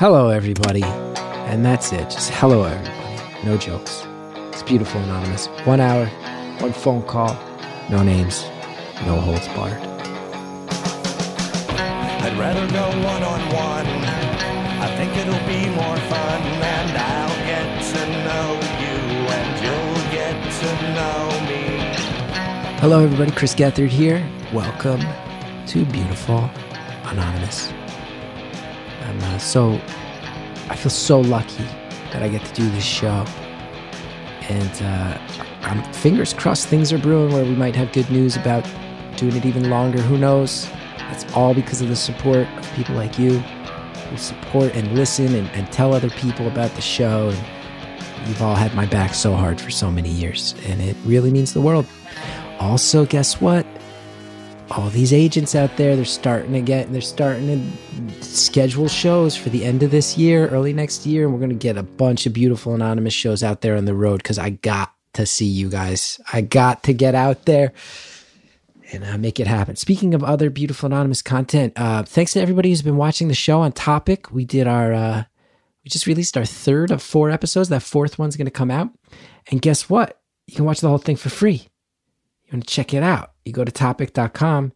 Hello, everybody. And that's it. Just hello, everybody. No jokes. It's beautiful, Anonymous. One hour, one phone call, no names, no holds barred. I'd rather go one on one. I think it'll be more fun, and I'll get to know you, and you'll get to know me. Hello, everybody. Chris Gethard here. Welcome to Beautiful Anonymous. I'm uh, so, I feel so lucky that I get to do this show. And uh, I'm fingers crossed things are brewing where we might have good news about doing it even longer. Who knows? That's all because of the support of people like you who support and listen and, and tell other people about the show. And you've all had my back so hard for so many years, and it really means the world. Also, guess what? All these agents out there, they're starting to get, they're starting to schedule shows for the end of this year, early next year, and we're going to get a bunch of beautiful anonymous shows out there on the road because I got to see you guys. I got to get out there and uh, make it happen. Speaking of other beautiful anonymous content, uh, thanks to everybody who's been watching the show on topic. We did our, uh, we just released our third of four episodes. That fourth one's going to come out. And guess what? You can watch the whole thing for free. You want to check it out? You go to topic.com,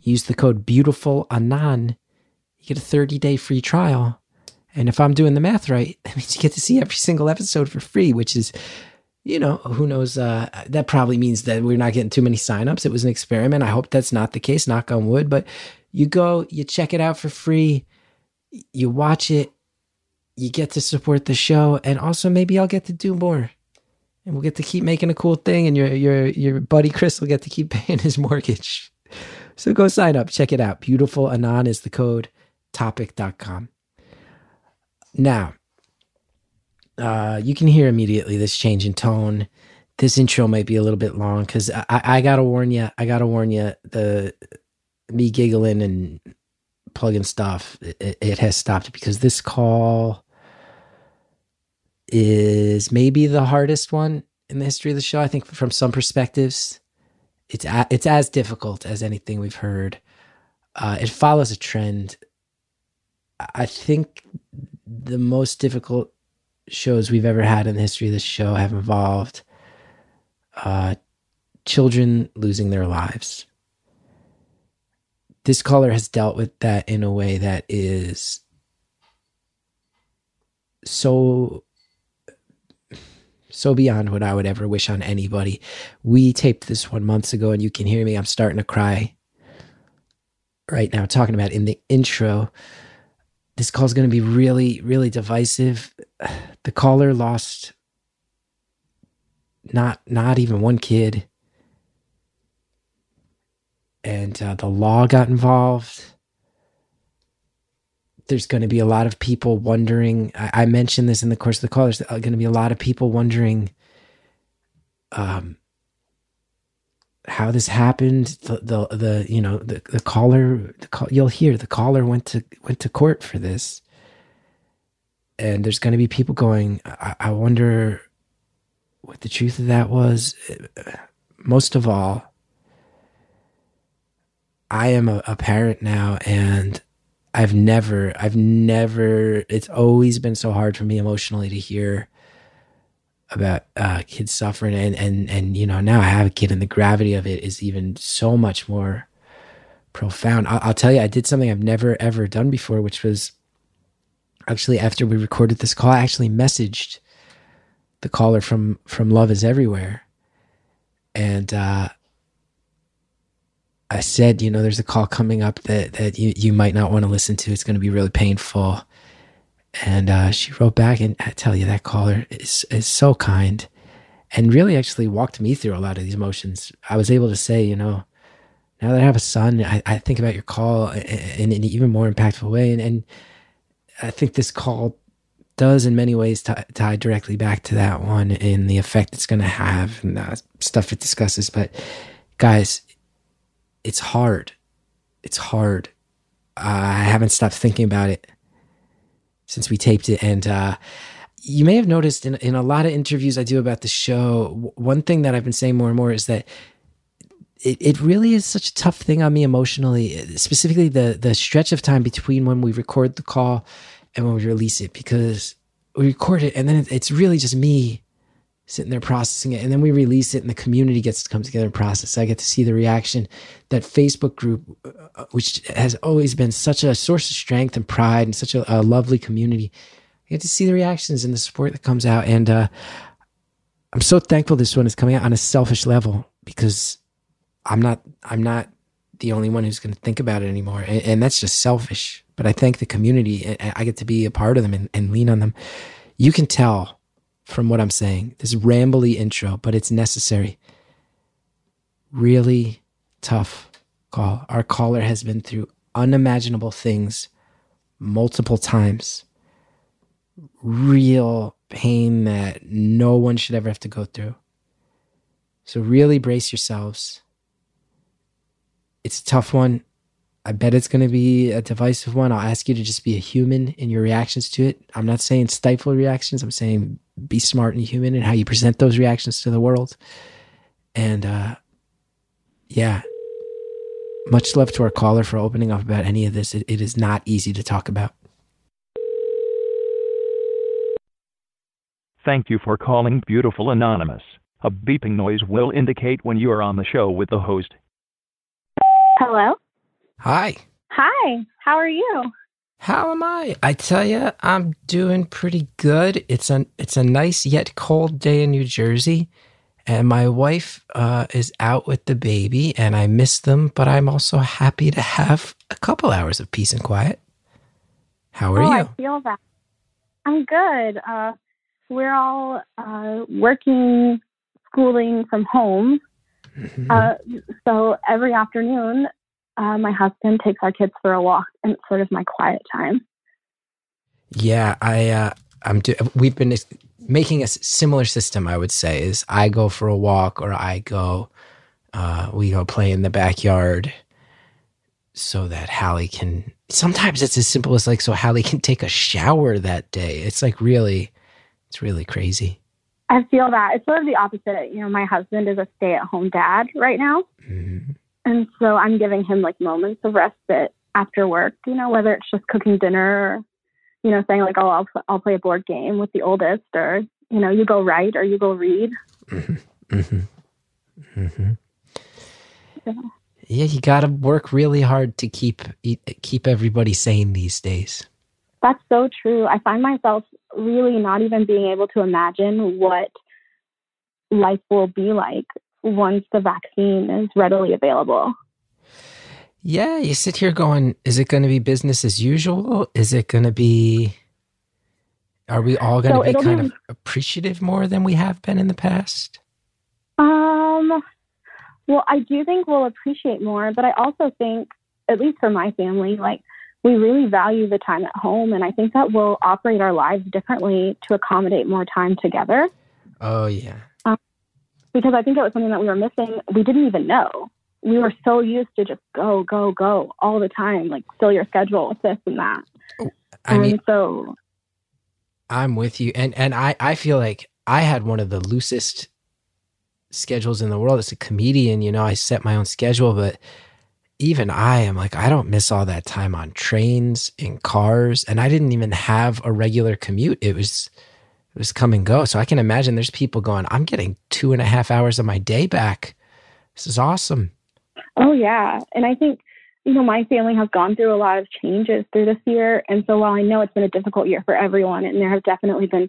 use the code beautiful anon, you get a 30 day free trial. And if I'm doing the math right, that means you get to see every single episode for free, which is you know, who knows? Uh, that probably means that we're not getting too many signups. It was an experiment. I hope that's not the case, knock on wood. But you go, you check it out for free, you watch it, you get to support the show, and also maybe I'll get to do more. And we'll get to keep making a cool thing, and your your your buddy Chris will get to keep paying his mortgage. So go sign up, check it out. Beautiful Anon is the code, topic.com. Now, uh, you can hear immediately this change in tone. This intro might be a little bit long because I, I gotta warn you. I gotta warn you. The me giggling and plugging stuff. It, it has stopped because this call is maybe the hardest one in the history of the show. I think from some perspectives, it's a, it's as difficult as anything we've heard. Uh, it follows a trend. I think the most difficult shows we've ever had in the history of the show have involved uh, children losing their lives. This caller has dealt with that in a way that is so so beyond what I would ever wish on anybody. We taped this one months ago, and you can hear me. I'm starting to cry right now, talking about in the intro this call is going to be really, really divisive. The caller lost not not even one kid, and uh, the law got involved. There's going to be a lot of people wondering. I, I mentioned this in the course of the call. There's going to be a lot of people wondering, um, how this happened the the, the you know the, the caller the call, you'll hear the caller went to went to court for this and there's going to be people going I, I wonder what the truth of that was most of all i am a, a parent now and i've never i've never it's always been so hard for me emotionally to hear about uh, kids suffering and and and you know now I have a kid and the gravity of it is even so much more profound. I'll, I'll, tell you, I did something I've never ever done before, which was actually after we recorded this call, I actually messaged the caller from from Love Is Everywhere, and uh, I said, you know, there's a call coming up that that you you might not want to listen to. It's going to be really painful and uh, she wrote back, and I tell you, that caller is is so kind, and really actually walked me through a lot of these emotions. I was able to say, you know, now that I have a son, I, I think about your call in, in an even more impactful way, and, and I think this call does in many ways t- tie directly back to that one in the effect it's going to have and the stuff it discusses. But guys, it's hard. It's hard. I haven't stopped thinking about it since we taped it. And uh, you may have noticed in, in a lot of interviews I do about the show, one thing that I've been saying more and more is that it, it really is such a tough thing on me emotionally, specifically the, the stretch of time between when we record the call and when we release it because we record it and then it- it's really just me sitting there processing it. And then we release it and the community gets to come together and process. I get to see the reaction that facebook group uh, which has always been such a source of strength and pride and such a, a lovely community. I get to see the reactions and the support that comes out. And uh, i'm so thankful this one is coming out on a selfish level because i'm not i'm not the only one who's going to think about it anymore. And, and that's just selfish. But i thank the community. I get to be a part of them and, and lean on them. You can tell from what I'm saying. This rambly intro, but it's necessary. Really tough call. Our caller has been through unimaginable things multiple times. Real pain that no one should ever have to go through. So, really brace yourselves. It's a tough one. I bet it's going to be a divisive one. I'll ask you to just be a human in your reactions to it. I'm not saying stifle reactions. I'm saying be smart and human in how you present those reactions to the world. And uh, yeah, much love to our caller for opening up about any of this. It, it is not easy to talk about. Thank you for calling Beautiful Anonymous. A beeping noise will indicate when you are on the show with the host. Hello. Hi. Hi. How are you? How am I? I tell you, I'm doing pretty good. It's a it's a nice yet cold day in New Jersey, and my wife uh, is out with the baby, and I miss them. But I'm also happy to have a couple hours of peace and quiet. How are oh, you? I feel that. I'm good. Uh, we're all uh, working, schooling from home. Mhm. Uh, so every afternoon, uh, my husband takes our kids for a walk, and it's sort of my quiet time. Yeah, I uh, I'm do- we've been making a similar system. I would say is I go for a walk or I go uh, we go play in the backyard so that Hallie can. Sometimes it's as simple as like so Hallie can take a shower that day. It's like really, it's really crazy. I feel that it's sort of the opposite. You know, my husband is a stay-at-home dad right now, Mhm. And so I'm giving him like moments of respite after work. You know, whether it's just cooking dinner, or, you know, saying like, "Oh, I'll I'll play a board game with the oldest," or you know, you go write or you go read. Mm-hmm. Mhm. Mhm. Yeah. Yeah, you got to work really hard to keep keep everybody sane these days. That's so true. I find myself really not even being able to imagine what life will be like once the vaccine is readily available. Yeah, you sit here going, is it going to be business as usual? Is it going to be, are we all going to be kind be- of appreciative more than we have been in the past? Um, well, I do think we'll appreciate more, but I also think, at least for my family, like we really value the time at home, and I think that we'll operate our lives differently to accommodate more time together. Oh, yeah. Because I think it was something that we were missing. We didn't even know. We were so used to just go, go, go all the time, like fill your schedule with this and that. Oh, I and mean, so I'm with you. And, and I, I feel like I had one of the loosest schedules in the world. As a comedian, you know, I set my own schedule, but even I am like, I don't miss all that time on trains, and cars, and I didn't even have a regular commute. It was it was come and go. So I can imagine there's people going, I'm getting two and a half hours of my day back. This is awesome. Oh, yeah. And I think, you know, my family has gone through a lot of changes through this year. And so while I know it's been a difficult year for everyone, and there have definitely been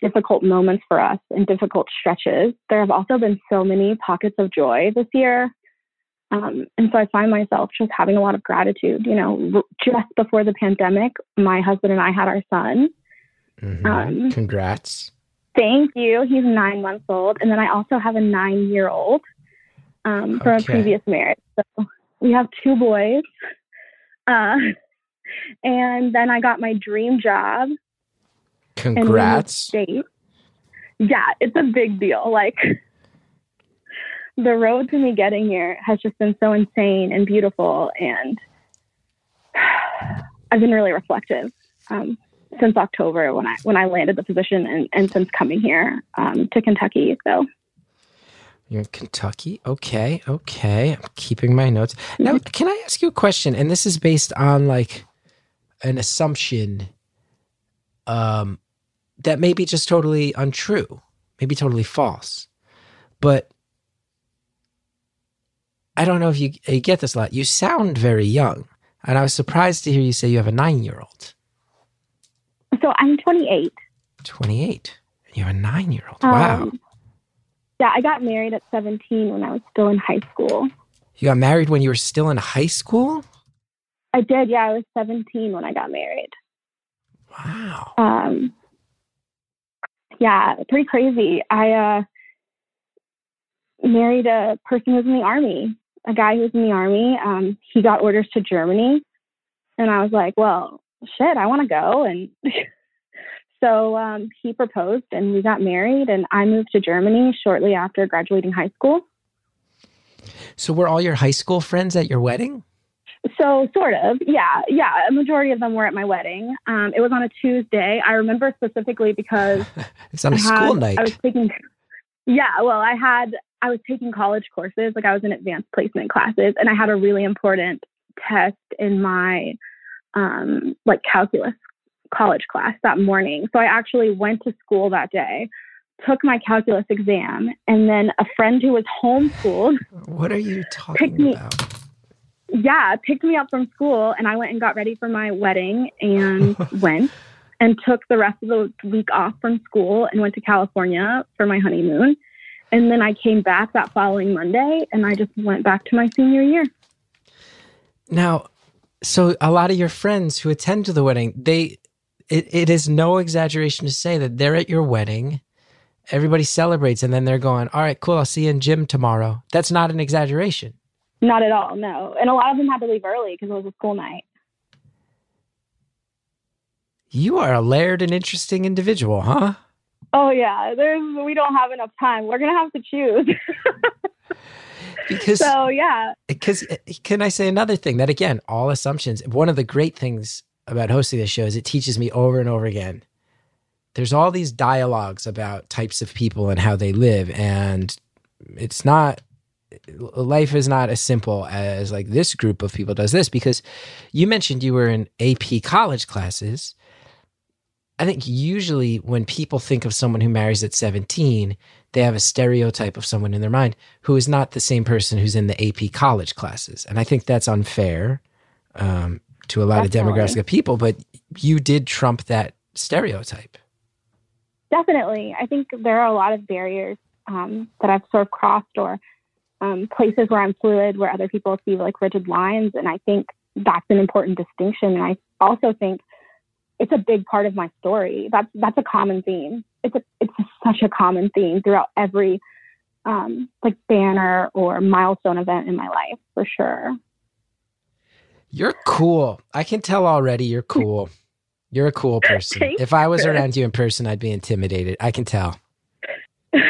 difficult moments for us and difficult stretches, there have also been so many pockets of joy this year. Um, and so I find myself just having a lot of gratitude. You know, just before the pandemic, my husband and I had our son. Mhm. Um, Congrats. Thank you. He's nine months old. And then I also have a nine year old um, from Okay. a previous marriage. So we have two boys. Uh, and then I got my dream job Congrats. Yeah, it's a big deal. Like the road to me getting here has just been so insane and beautiful. And I've been really reflective. Um, since October when I when I landed the position and, and since coming here um, to Kentucky. So You're in Kentucky. Okay, okay. I'm keeping my notes. Now, can I ask you a question? And this is based on like an assumption um, that may be just totally untrue, maybe totally false. But I don't know if you, you get this a lot. You sound very young. And I was surprised to hear you say you have a nine year old. So I'm 28. 28. You're a nine year old. Wow. Um, yeah, I got married at 17 when I was still in high school. You got married when you were still in high school? I did. Yeah, I was 17 when I got married. Wow. Um, yeah, pretty crazy. I uh, married a person who was in the army, a guy who was in the army. Um, he got orders to Germany, and I was like, well, shit, I want to go. And so um, he proposed, and we got married, and I moved to Germany shortly after graduating high school. So were all your high school friends at your wedding? So sort of, yeah, yeah. A majority of them were at my wedding. Um, it was on a Tuesday. I remember specifically because It's on a had- school night. I was taking, yeah. Well, I had I was taking college courses. Like I was in advanced placement classes, and I had a really important test in my um, like calculus college class that morning. So I actually went to school that day, took my calculus exam, and then a friend who was homeschooled what are you talking me- about? yeah, picked me up from school and I went and got ready for my wedding and went and took the rest of the week off from school and went to California for my honeymoon. And then I came back that following Monday and I just went back to my senior year. Now, so a lot of your friends who attend to the wedding, they it, it is no exaggeration to say that they're at your wedding, everybody celebrates, and then they're going, All right, cool, I'll see you in gym tomorrow. That's not an exaggeration. Not at all, no. And a lot of them had to leave early because it was a school night. You are a layered and interesting individual, huh? Oh yeah, there's we don't have enough time. We're gonna have to choose. Because so yeah, because eh, eh, can I say another thing that again, all assumptions. One of the great things about hosting this show is it teaches me over and over again. There's all these dialogues about types of people and how they live, and it's not eh, life is not as simple as like this group of people does this because you mentioned you were in AP college classes. I think usually when people think of someone who marries at 17, they have a stereotype of someone in their mind who is not the same person who's in the AP college classes. And I think that's unfair um, to a lot of Definitely. demographic of people, but you did trump that stereotype. Definitely. I think there are a lot of barriers um, that I've sort of crossed or um, places where I'm fluid where other people see like rigid lines. And I think that's an important distinction. And I also think it's a big part of my story. That's, that's a common theme. It's, a, it's such a common theme throughout every um, like banner or milestone event in my life for sure. You're cool. I can tell already you're cool. You're a cool person. If I was around you in person, I'd be intimidated. I can tell. well,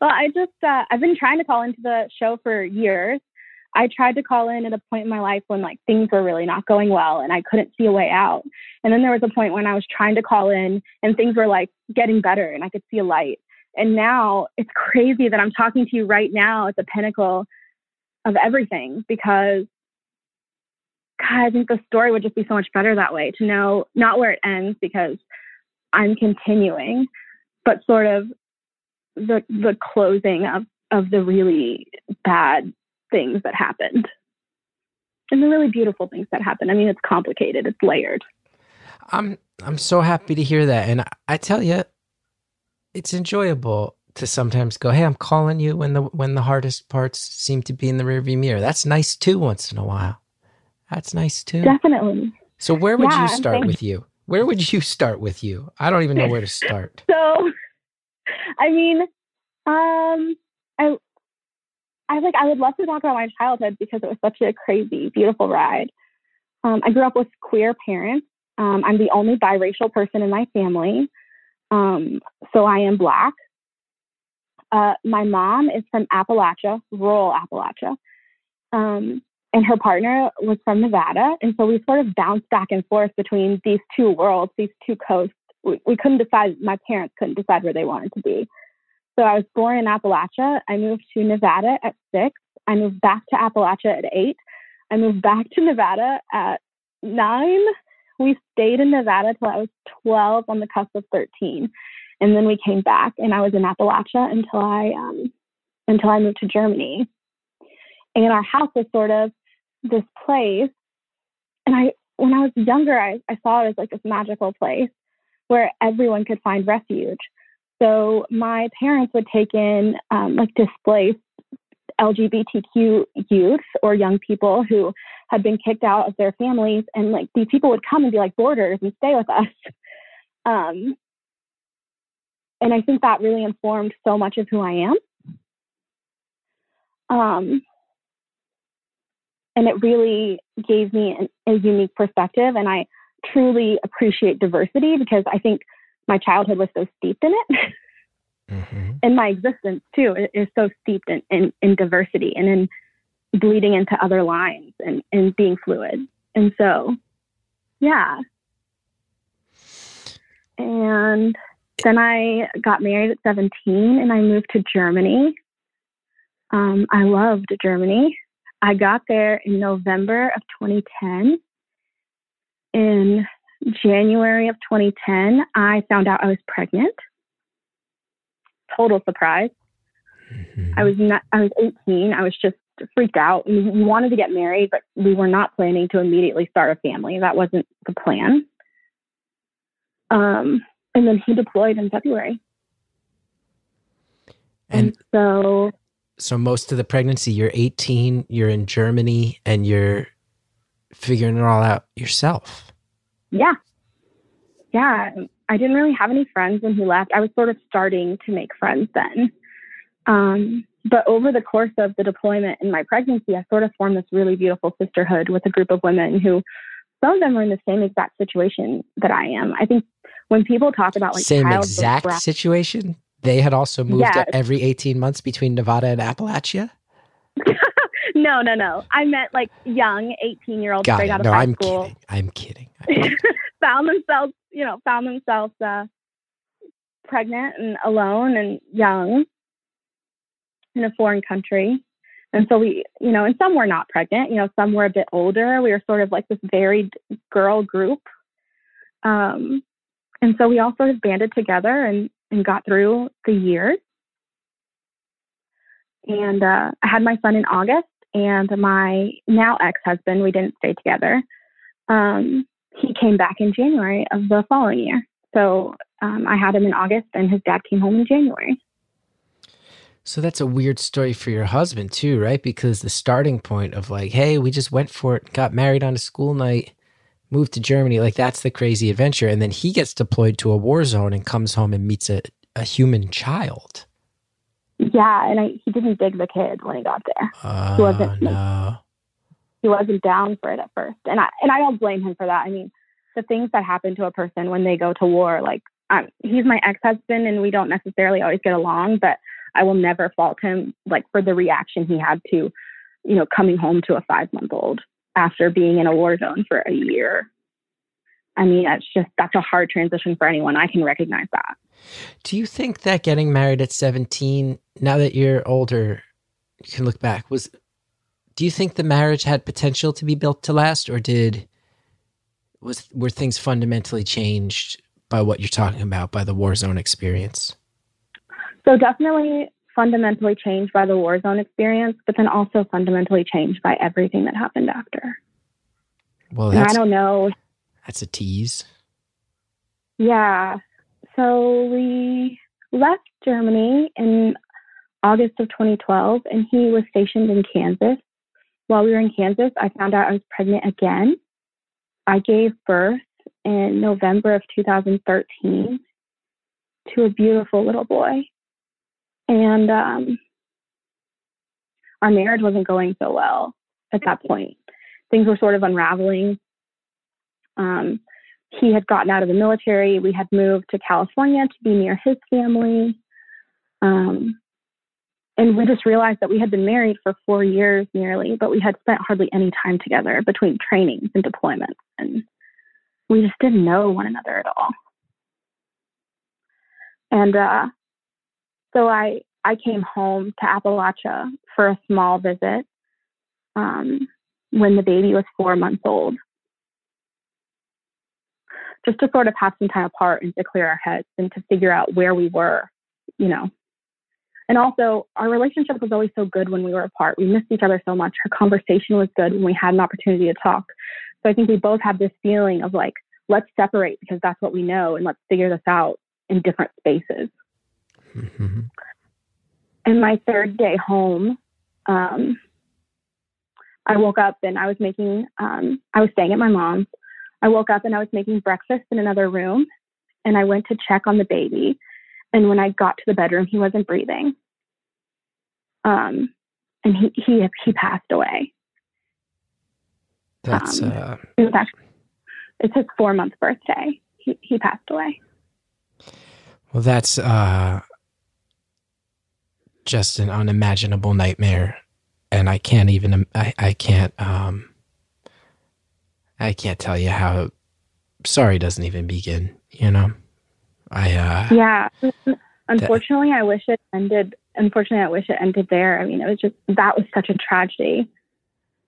I just uh, I've been trying to call into the show for years. I tried to call in at a point in my life when like things were really not going well and I couldn't see a way out. And then there was a point when I was trying to call in and things were like getting better and I could see a light. And now it's crazy that I'm talking to you right now at the pinnacle of everything because God, I think the story would just be so much better that way to know not where it ends because I'm continuing, but sort of the the closing of of the really bad things that happened and the really beautiful things that happened. I mean, it's complicated, it's layered. I'm I'm so happy to hear that, and I, I tell you, it's enjoyable to sometimes go, "Hey, I'm calling you when the when the hardest parts seem to be in the rearview mirror." That's nice too, once in a while. That's nice too. Definitely. So where would Yeah, you start with you? Where would you start with you? I don't even know where to start. So, I mean, um, I, I like I would love to talk about my childhood because it was such a crazy, beautiful ride. Um, I grew up with queer parents. Um, I'm the only biracial person in my family, um, so I am black. Uh, my mom is from Appalachia, rural Appalachia, um, and her partner was from Nevada, and so we sort of bounced back and forth between these two worlds, these two coasts we, we couldn't decide my parents couldn't decide where they wanted to be so i was born in appalachia i moved to nevada at six i moved back to appalachia at eight i moved back to nevada at nine we stayed in Nevada till I was 12 on the cusp of 13. And then we came back and I was in Appalachia until I um, until I moved to Germany. And our house was sort of this place. And I when I was younger, I, I saw it as like this magical place where everyone could find refuge. So my parents would take in um, like displaced LGBTQ youth or young people who had been kicked out of their families, and like these people would come and be like boarders and stay with us. Um, and I think that really informed so much of who I am. Um, and it really gave me an, a unique perspective, and I truly appreciate diversity because I think my childhood was so steeped in it. mm-hmm. And my existence too is so steeped in, in, in, diversity and in bleeding into other lines and, and being fluid. And so, yeah. And then I got married at 17 and I moved to Germany. Um, I loved Germany. I got there in November of 2010 in January of 2010, I found out I was pregnant. Total surprise. Mm-hmm. I was not, I was 18. I was just freaked out. We wanted to get married, but we were not planning to immediately start a family. That wasn't the plan. Um, and then he deployed in February. And, and so, so most of the pregnancy, you're 18, you're in Germany, and you're figuring it all out yourself. Yeah. Yeah. I didn't really have any friends when he left. I was sort of starting to make friends then. Um, but over the course of the deployment and my pregnancy, I sort of formed this really beautiful sisterhood with a group of women who some of them were in the same exact situation that I am. I think when people talk about like same exact situation, they had also moved yes. every 18 months between Nevada and Appalachia. no, no, no. I meant like young 18 year olds straight it. out of no, high I'm school. Kidding. I'm kidding. found themselves, you know, found themselves uh, pregnant and alone and young in a foreign country. And so we, you know, and some were not pregnant, you know, some were a bit older. We were sort of like this varied girl group. Um, and so we all sort of banded together and, and got through the years. And uh, I had my son in August, and my now ex husband, we didn't stay together. Um, he came back in January of the following year. So um, I had him in August, and his dad came home in January. So that's a weird story for your husband too, right? Because the starting point of like, hey, we just went for it, got married on a school night, moved to Germany, like that's the crazy adventure, and then he gets deployed to a war zone and comes home and meets a, a human child. Yeah, and I, he didn't dig the kid when he got there. Oh, he wasn't. No. He wasn't down for it at first, and I and I don't blame him for that. I mean, the things that happen to a person when they go to war, like um, he's my ex-husband, and we don't necessarily always get along, but I will never fault him like for the reaction he had to, you know, coming home to a five-month-old after being in a war zone for a year. I mean, that's just that's a hard transition for anyone. I can recognize that. Do you think that getting married at 17, now that you're older, you can look back, was do you think the marriage had potential to be built to last or did was were things fundamentally changed by what you're talking about by the war zone experience? So definitely fundamentally changed by the war zone experience, but then also fundamentally changed by everything that happened after. Well, I don't know. That's a tease. Yeah. So we left Germany in August of 2012, and he was stationed in Kansas. While we were in Kansas, I found out I was pregnant again. I gave birth in November of 2013 to a beautiful little boy. And um, our marriage wasn't going so well at that point. Things were sort of unraveling. Um, he had gotten out of the military. We had moved to California to be near his family. Um, and we just realized that we had been married for four years nearly, but we had spent hardly any time together between trainings and deployments. And we just didn't know one another at all. And uh, so I, I came home to Appalachia for a small visit um, when the baby was four months old. Just to sort of have some time apart and to clear our heads and to figure out where we were, you know. And also, our relationship was always so good when we were apart. We missed each other so much. Our conversation was good when we had an opportunity to talk. So I think we both had this feeling of like, let's separate because that's what we know and let's figure this out in different spaces. Mm-hmm. And my third day home, um, I woke up and I was making, um, I was staying at my mom's. I woke up and I was making breakfast in another room and I went to check on the baby. And when I got to the bedroom, he wasn't breathing. Um, and he, he, he passed away. That's, um, uh... it was actually, it's his four month birthday. He, he passed away. Well, that's, uh, just an unimaginable nightmare and I can't even I, I can't um I can't tell you how sorry doesn't even begin, you know. I uh Yeah. Unfortunately, that, I wish it ended unfortunately I wish it ended there. I mean, it was just that was such a tragedy.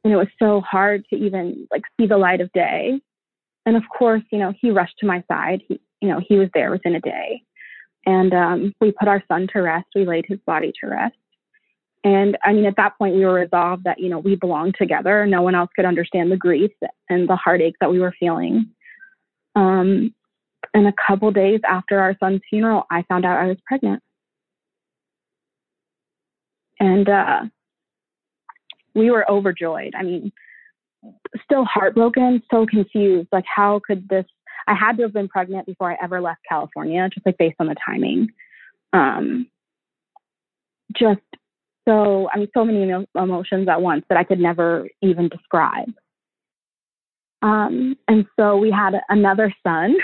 And it was so hard to even like see the light of day. And of course, you know, he rushed to my side. He you know, he was there within a day. And um, we put our son to rest. We laid his body to rest. And I mean, at that point, we were resolved that, you know, we belonged together. No one else could understand the grief and the heartache that we were feeling. Um, and a couple days after our son's funeral, I found out I was pregnant. And uh, we were overjoyed. I mean, still heartbroken, so confused. Like, how could this? I had to have been pregnant before I ever left California, just like based on the timing. Um, just so I mean, so many emotions at once that I could never even describe. Um, and so we had another son.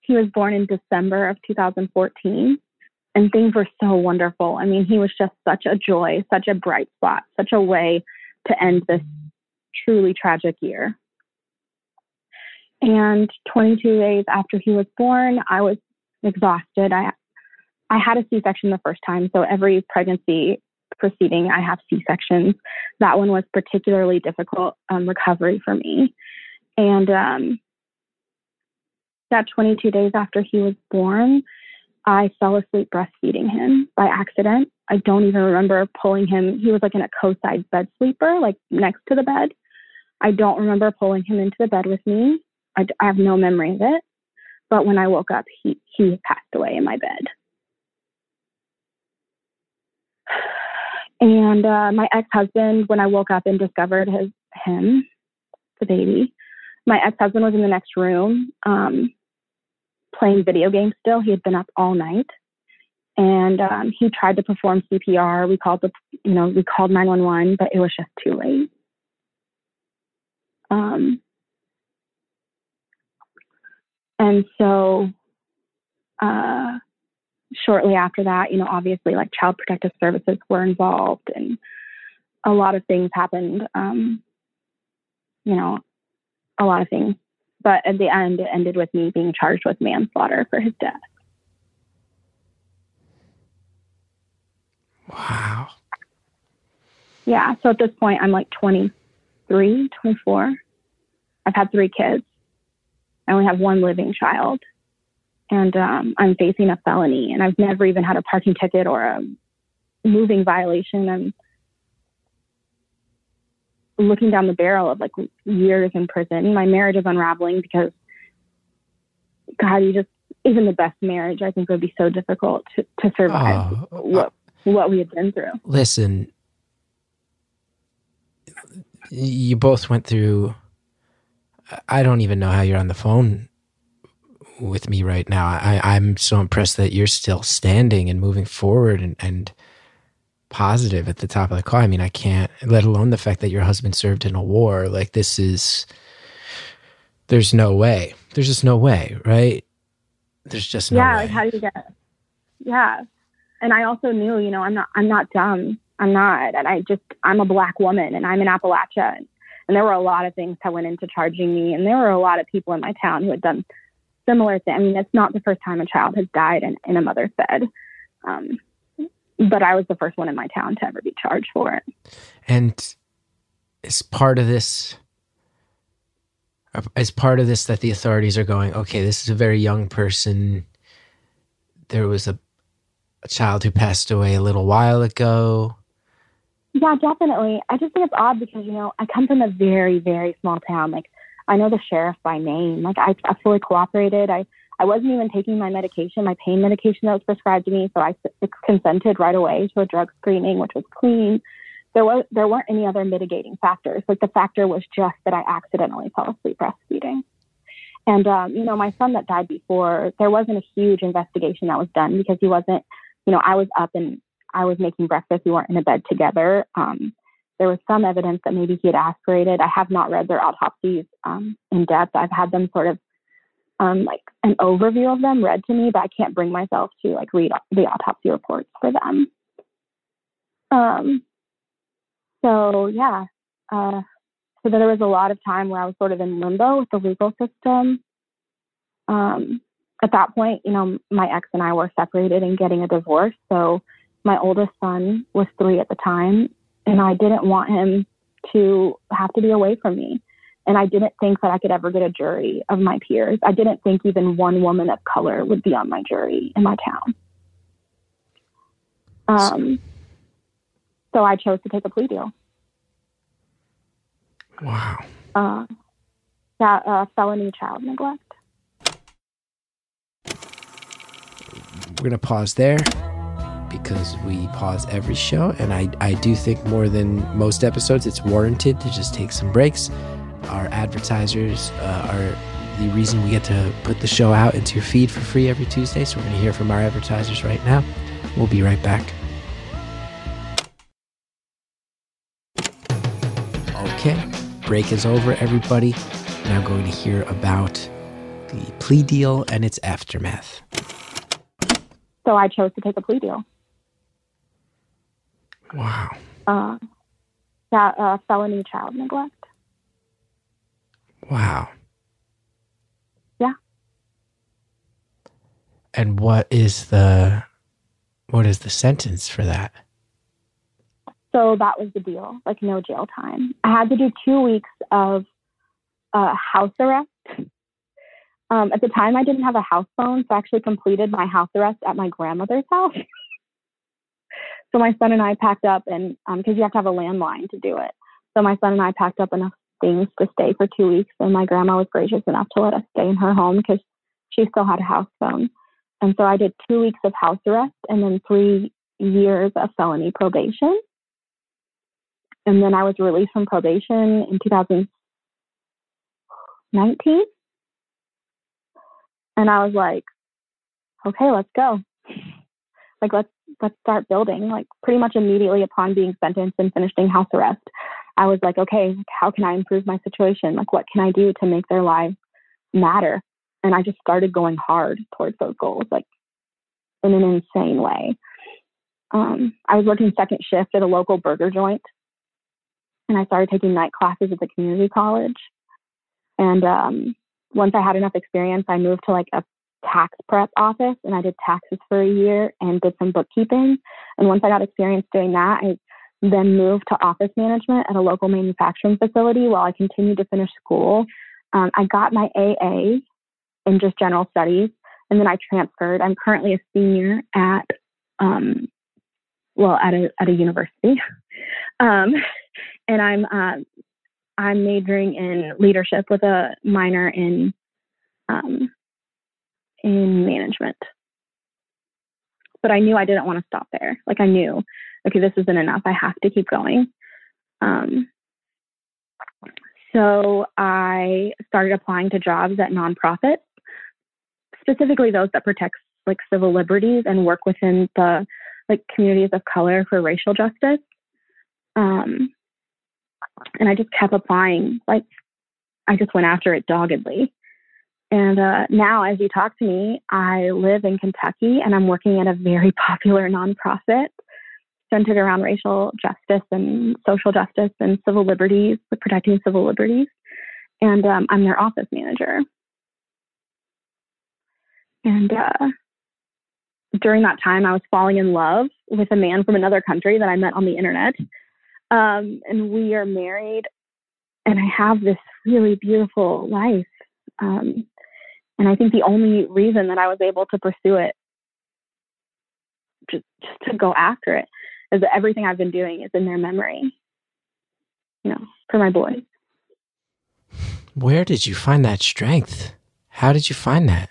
He was born in December of 2014, and things were so wonderful. I mean, he was just such a joy, such a bright spot, such a way to end this truly tragic year. And 22 days after he was born, I was exhausted. I I had a C-section the first time, so every pregnancy proceeding, I have C sections. That one was particularly difficult um, recovery for me. And um, that 22 days after he was born, I fell asleep breastfeeding him by accident. I don't even remember pulling him. He was like in a co-side bed sleeper, like next to the bed. I don't remember pulling him into the bed with me. I, I have no memory of it. But when I woke up, he, he passed away in my bed. And uh, my ex husband, when I woke up and discovered his him, the baby, my ex husband was in the next room um, playing video games still. He had been up all night. And um, he tried to perform CPR. We called the, you know, we called 911, but it was just too late. Um, and so uh, shortly after that, you know, obviously like child protective services were involved and a lot of things happened. Um, you know, a lot of things. But at the end, it ended with me being charged with manslaughter for his death. Wow. Yeah. So at this point, I'm like 23, 24. I've had three kids. I only have one living child and um, I'm facing a felony, and I've never even had a parking ticket or a moving violation. I'm looking down the barrel of like years in prison. My marriage is unraveling because, God, you just even the best marriage I think would be so difficult to, to survive uh, what what we have been through. Listen, you both went through. I don't even know how you're on the phone with me right now. I, I'm so impressed that you're still standing and moving forward and, and positive at the top of the call. I mean, I can't, let alone the fact that your husband served in a war. Like, this is, there's no way. There's just no way, right? There's just no yeah, way. like how do you get? Yeah, and I also knew, you know, I'm not, I'm not dumb. I'm not, and I just, I'm a black woman, and I'm in Appalachia, and, and there were a lot of things that went into charging me, and there were a lot of people in my town who had done similar thing. I mean, it's not the first time a child has died in, in a mother's bed. Um, but I was the first one in my town to ever be charged for it. And as part of this, As part of this, that the authorities are going, okay, this is a very young person. There was a, a child who passed away a little while ago. Yeah, definitely. I just think it's odd because, you know, I come from a very, very small town. Like, I know the sheriff by name. Like, I, I fully cooperated. I, I wasn't even taking my medication, my pain medication that was prescribed to me. So I consented right away to a drug screening, which was clean there was there weren't any other mitigating factors. Like the factor was just that I accidentally fell asleep breastfeeding. And um, you know, my son that died before, there wasn't a huge investigation that was done because he wasn't, you know, I was up and I was making breakfast. We weren't in a bed together. Um, there was some evidence that maybe he had aspirated. I have not read their autopsies um, in depth. I've had them sort of um, like an overview of them read to me, but I can't bring myself to like read the autopsy reports for them. Um, so yeah, uh, so there was a lot of time where I was sort of in limbo with the legal system. Um, at that point, you know, my ex and I were separated and getting a divorce. So my oldest son was three at the time, and I didn't want him to have to be away from me. And I didn't think that I could ever get a jury of my peers. I didn't think even one woman of color would be on my jury in my town. Um, so I chose to take a plea deal. Wow. Uh, that uh, felony child neglect. We're gonna pause there because we pause every show, and I I do think more than most episodes, it's warranted to just take some breaks. Our advertisers uh, are the reason we get to put the show out into your feed for free every Tuesday. So we're gonna hear from our advertisers right now. We'll be right back. Okay, break is over, everybody. Now going to hear about the plea deal and its aftermath. So I chose to take a plea deal. Wow. Uh, that uh, felony child neglect. Wow. Yeah. And what is the what is the sentence for that? So that was the deal, like no jail time. I had to do two weeks of uh, house arrest. Um, at the time, I didn't have a house phone, so I actually completed my house arrest at my grandmother's house. so my son and I packed up, and because um, you have to have a landline to do it, so my son and I packed up enough things to stay for two weeks, and my grandma was gracious enough to let us stay in her home because she still had a house phone. And so I did two weeks of house arrest and then three years of felony probation. And then I was released from probation in 2019. And I was like, okay, let's go. Like let's let's start building. Like pretty much immediately upon being sentenced and finishing house arrest, I was like, okay, how can I improve my situation? Like what can I do to make their lives matter? And I just started going hard towards those goals, like in an insane way. Um, I was working second shift at a local burger joint and I started taking night classes at the community college. And um, once I had enough experience, I moved to like a tax prep office and I did taxes for a year and did some bookkeeping. And once I got experience doing that, I then moved to office management at a local manufacturing facility while I continued to finish school. Um, I got my AA in just general studies and then I transferred. I'm currently a senior at, um, well, at a, at a university. Um, and I'm uh, I'm majoring in leadership with a minor in um, in management. But I knew I didn't want to stop there. Like I knew, okay, this isn't enough. I have to keep going. Um, so I started applying to jobs at nonprofits, specifically those that protect like civil liberties and work within the like communities of color for racial justice. Um, and I just kept applying. Like I just went after it doggedly. And uh, now, as you talk to me, I live in Kentucky and I'm working at a very popular nonprofit centered around racial justice and social justice and civil liberties, protecting civil liberties. And um, I'm their office manager. And uh, during that time, I was falling in love with a man from another country that I met on the internet. Um, and we are married and I have this really beautiful life. Um, and I think the only reason that I was able to pursue it, just, just to go after it, is that everything I've been doing is in their memory, you know, for my boys. Where did you find that strength? How did you find that?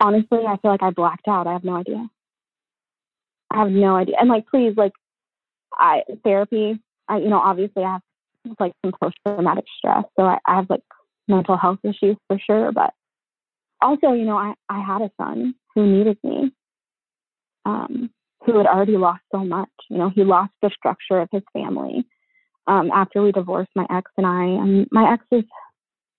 Honestly, I feel like I blacked out. I have no idea. I have no idea. And like, please, like, I therapy. I, you know, obviously I have like some post traumatic stress, so I, I have like mental health issues for sure. But also, you know, I I had a son who needed me, um, who had already lost so much. You know, he lost the structure of his family um, after we divorced my ex and I. And my ex is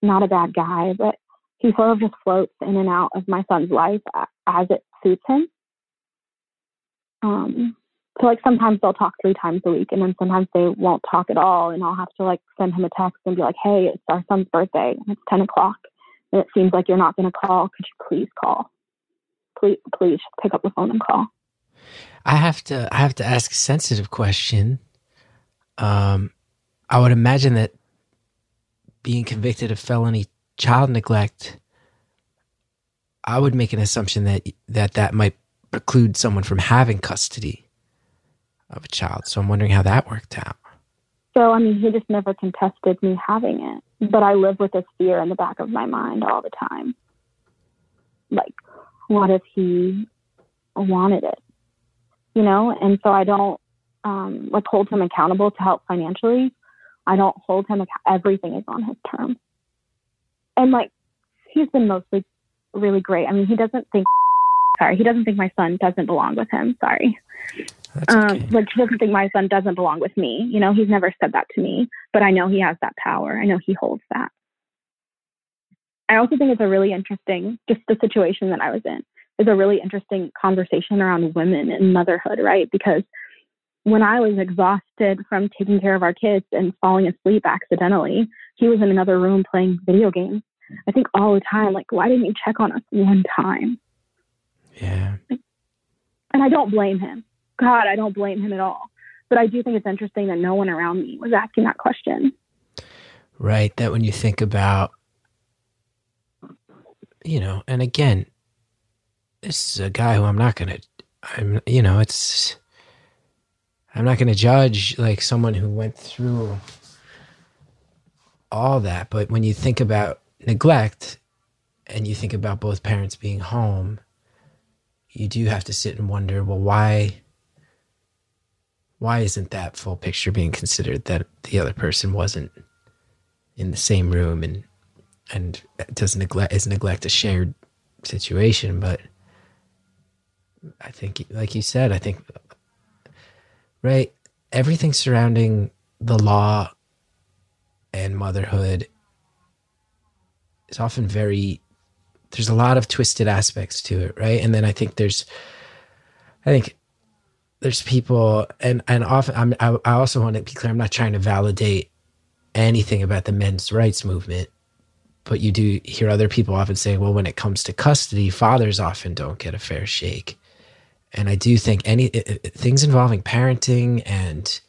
not a bad guy, but he sort of just floats in and out of my son's life as it suits him. Um, so like sometimes they'll talk three times a week and then sometimes they won't talk at all and I'll have to like send him a text and be like, Hey, it's our son's birthday and it's ten o'clock and it seems like you're not gonna call. Could you please call? Please please pick up the phone and call. I have to I have to ask a sensitive question. Um I would imagine that being convicted of felony child neglect I would make an assumption that that that might preclude someone from having custody of a child. So I'm wondering how that worked out. So, I mean, he just never contested me having it. But I live with this fear in the back of my mind all the time. Like, what if he wanted it? You know? And so I don't, um, like, hold him accountable to help financially. I don't hold him, everything is on his terms. And, like, he's been mostly really great. I mean, he doesn't think, sorry, he doesn't think my son doesn't belong with him. Sorry. That's Um, okay. like he doesn't think my son doesn't belong with me. You know, he's never said that to me, but I know he has that power. I know he holds that. I also think it's a really interesting, just the situation that I was in is a really interesting conversation around women and motherhood, right? Because when I was exhausted from taking care of our kids and falling asleep accidentally, he was in another room playing video games. I think all the time, like, why didn't you check on us one time? yeah. And I don't blame him. God, I don't blame him at all. But I do think it's interesting that no one around me was asking that question. Right. That when you think about, you know, and again, this is a guy who I'm not going to, I'm, you know, it's, I'm not going to judge like someone who went through all that. But when you think about neglect and you think about both parents being home, you do have to sit and wonder, well, why? Why isn't that full picture being considered that the other person wasn't in the same room and and does neglect is neglect a shared situation but i think like you said i think right everything surrounding the law and motherhood is often very there's a lot of twisted aspects to it right? And then i think there's i think there's people and and often I'm, I, I also want to be clear i'm not trying to validate anything about the men's rights movement but you do hear other people often say well when it comes to custody fathers often don't get a fair shake. And i do think any i- i- things involving parenting and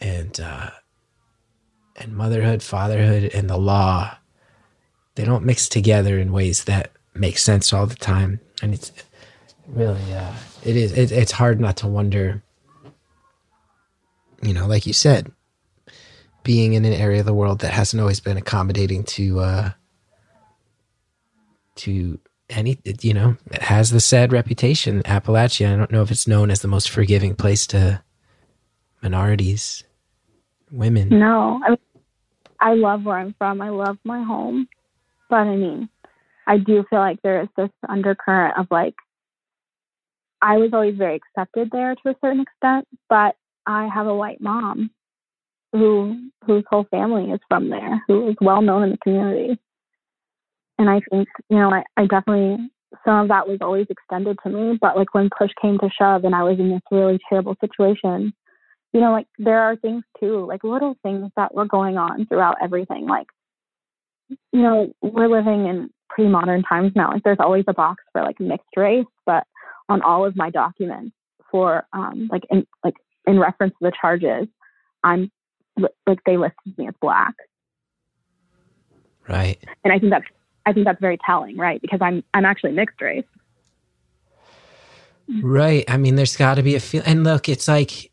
and uh and motherhood fatherhood and the law they don't mix together in ways that make sense all the time. And it's really uh it is it, it's hard not to wonder you know like you said being in an area of the world that hasn't always been accommodating to uh to any you know it has the sad reputation appalachia i don't know if it's known as the most forgiving place to minorities women No, I, I love where I'm from. I love my home. But I mean, I do feel like there is this undercurrent of like, I was always very accepted there to a certain extent, but I have a white mom who whose whole family is from there, who is well known in the community. And I think, you know, I, I definitely some of that was always extended to me, but like when push came to shove and I was in this really terrible situation, you know, like there are things too, like little things that were going on throughout everything. Like, you know, we're living in pretty modern times now. Like there's always a box for like mixed race, but on all of my documents for um like in like in reference to the charges, I'm like they listed me as black. Right. And I think that's I think that's very telling, right? Because I'm I'm actually mixed race. Right. I mean, there's got to be a feel. And look, it's like,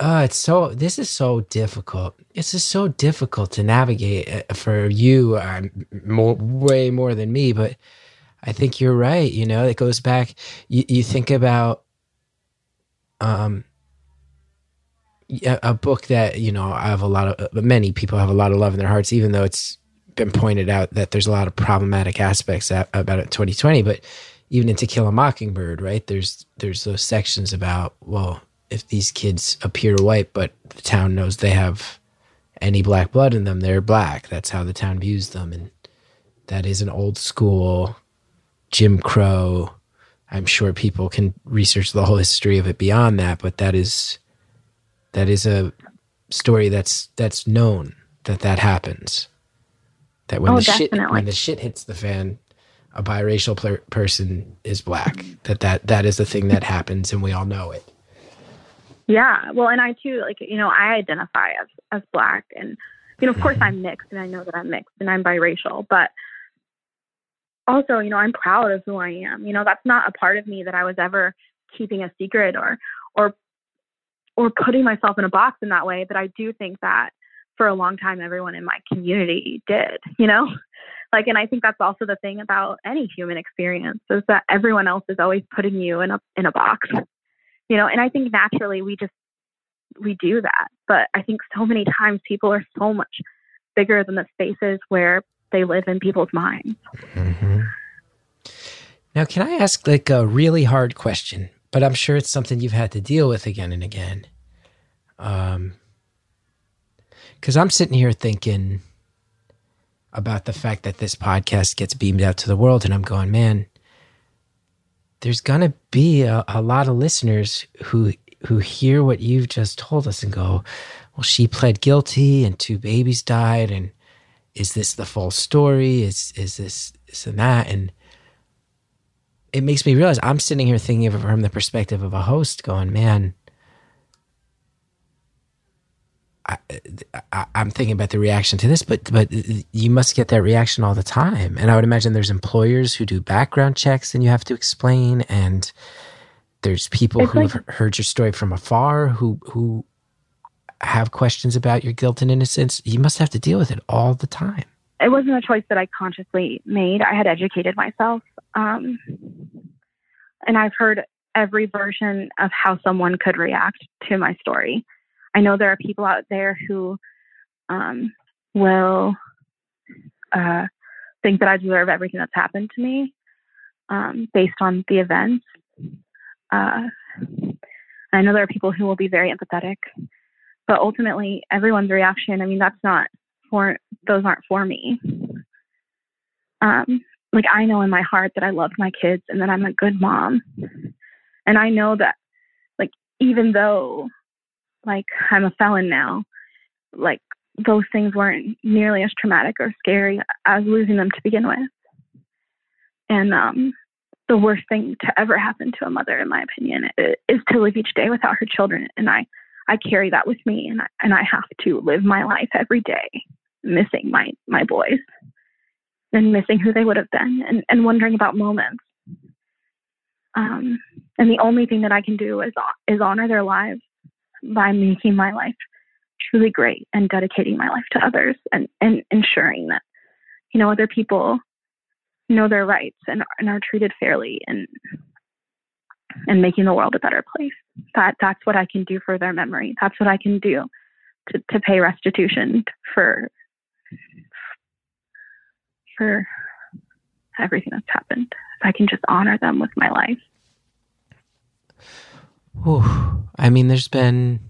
oh, it's so. This is so difficult. This is so difficult to navigate uh, for you. I'm more, way more than me, but I think you're right. You know, it goes back. You, you think about, um, a book that you know I have a lot of many people have a lot of love in their hearts, even though it's been pointed out that there's a lot of problematic aspects about it 2020. But even in To Kill a Mockingbird, right? There's there's those sections about well, if these kids appear white, but the town knows they have any black blood in them, they're black. That's how the town views them, and that is an old school Jim Crow. I'm sure people can research the whole history of it beyond that, but that is that is a story that's that's known that that happens. That when oh, the definitely. shit when the shit hits the fan, a biracial per- person is black. That that that is the thing that happens, and we all know it. Yeah, well, and I too, like you know, I identify as as black, and you know, of course, mm-hmm. I'm mixed, and I know that I'm mixed, and I'm biracial, but also, you know, I'm proud of who I am. You know, that's not a part of me that I was ever keeping a secret or or or putting myself in a box in that way. But I do think that for a long time, everyone in my community did, you know? Like, and I think that's also the thing about any human experience is that everyone else is always putting you in a, in a box, you know? And I think naturally we just, we do that. But I think so many times people are so much bigger than the spaces where they live in people's minds. Mm-hmm. Now, can I ask like a really hard question? but I'm sure it's something you've had to deal with again and again. Um, because I'm sitting here thinking about the fact that this podcast gets beamed out to the world, and I'm going, man, there's gonna be a, a lot of listeners who who hear what you've just told us and go, well, she pled guilty, and two babies died, and is this the false story? Is is this this and that? And it makes me realize I'm sitting here thinking of it from the perspective of a host, going, man. I, am thinking about the reaction to this, but but you must get that reaction all the time, and I would imagine there's employers who do background checks, and you have to explain, and there's people who like, have heard your story from afar who who have questions about your guilt and innocence. You must have to deal with it all the time it wasn't a choice that I consciously made. I had educated myself. Um, and I've heard every version of how someone could react to my story. I know there are people out there who um, will uh, think that I deserve everything that's happened to me um, based on the events. Uh, I know there are people who will be very empathetic, but ultimately, everyone's reaction, I mean, that's not for those aren't for me. Um, like I know in my heart that I love my kids and that I'm a good mom. And I know that like even though like I'm a felon now, like those things weren't nearly as traumatic or scary as losing them to begin with. And um the worst thing to ever happen to a mother in my opinion is to live each day without her children and I I carry that with me and I, and I have to live my life every day missing my my boys and missing who they would have been and, and wondering about moments. Um, and the only thing that I can do is is honor their lives by making my life truly great and dedicating my life to others and, and ensuring that you know other people know their rights and, and are treated fairly and and making the world a better place. That that's what I can do for their memory. That's what I can do to, to pay restitution for for everything that's happened. If I can just honor them with my life. Ooh, I mean, there's been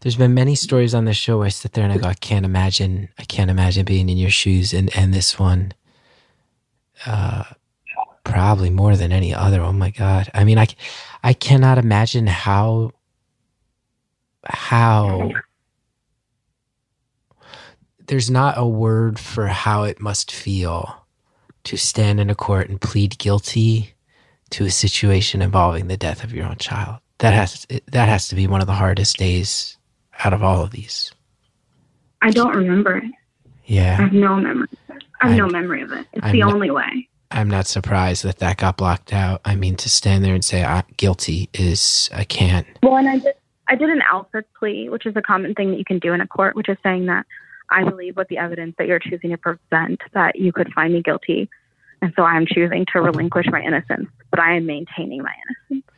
there's been many stories on this show I sit there and I go, I can't imagine, I can't imagine being in your shoes, and and this one, uh, probably more than any other. Oh my god! I mean, I I cannot imagine how how there's not a word for how it must feel to stand in a court and plead guilty to a situation involving the death of your own child. That has that has to be one of the hardest days out of all of these? I don't remember it. Yeah. I have no memory. I have I'm- no memory of it. It's I'm the not- only way. I'm not surprised that that got blocked out. I mean, to stand there and say I'm guilty is I can't. Well, and I did, I did an Alford plea, which is a common thing that you can do in a court, which is saying that I believe with the evidence that you're choosing to present that you could find me guilty. And so I'm choosing to relinquish my innocence, but I am maintaining my innocence.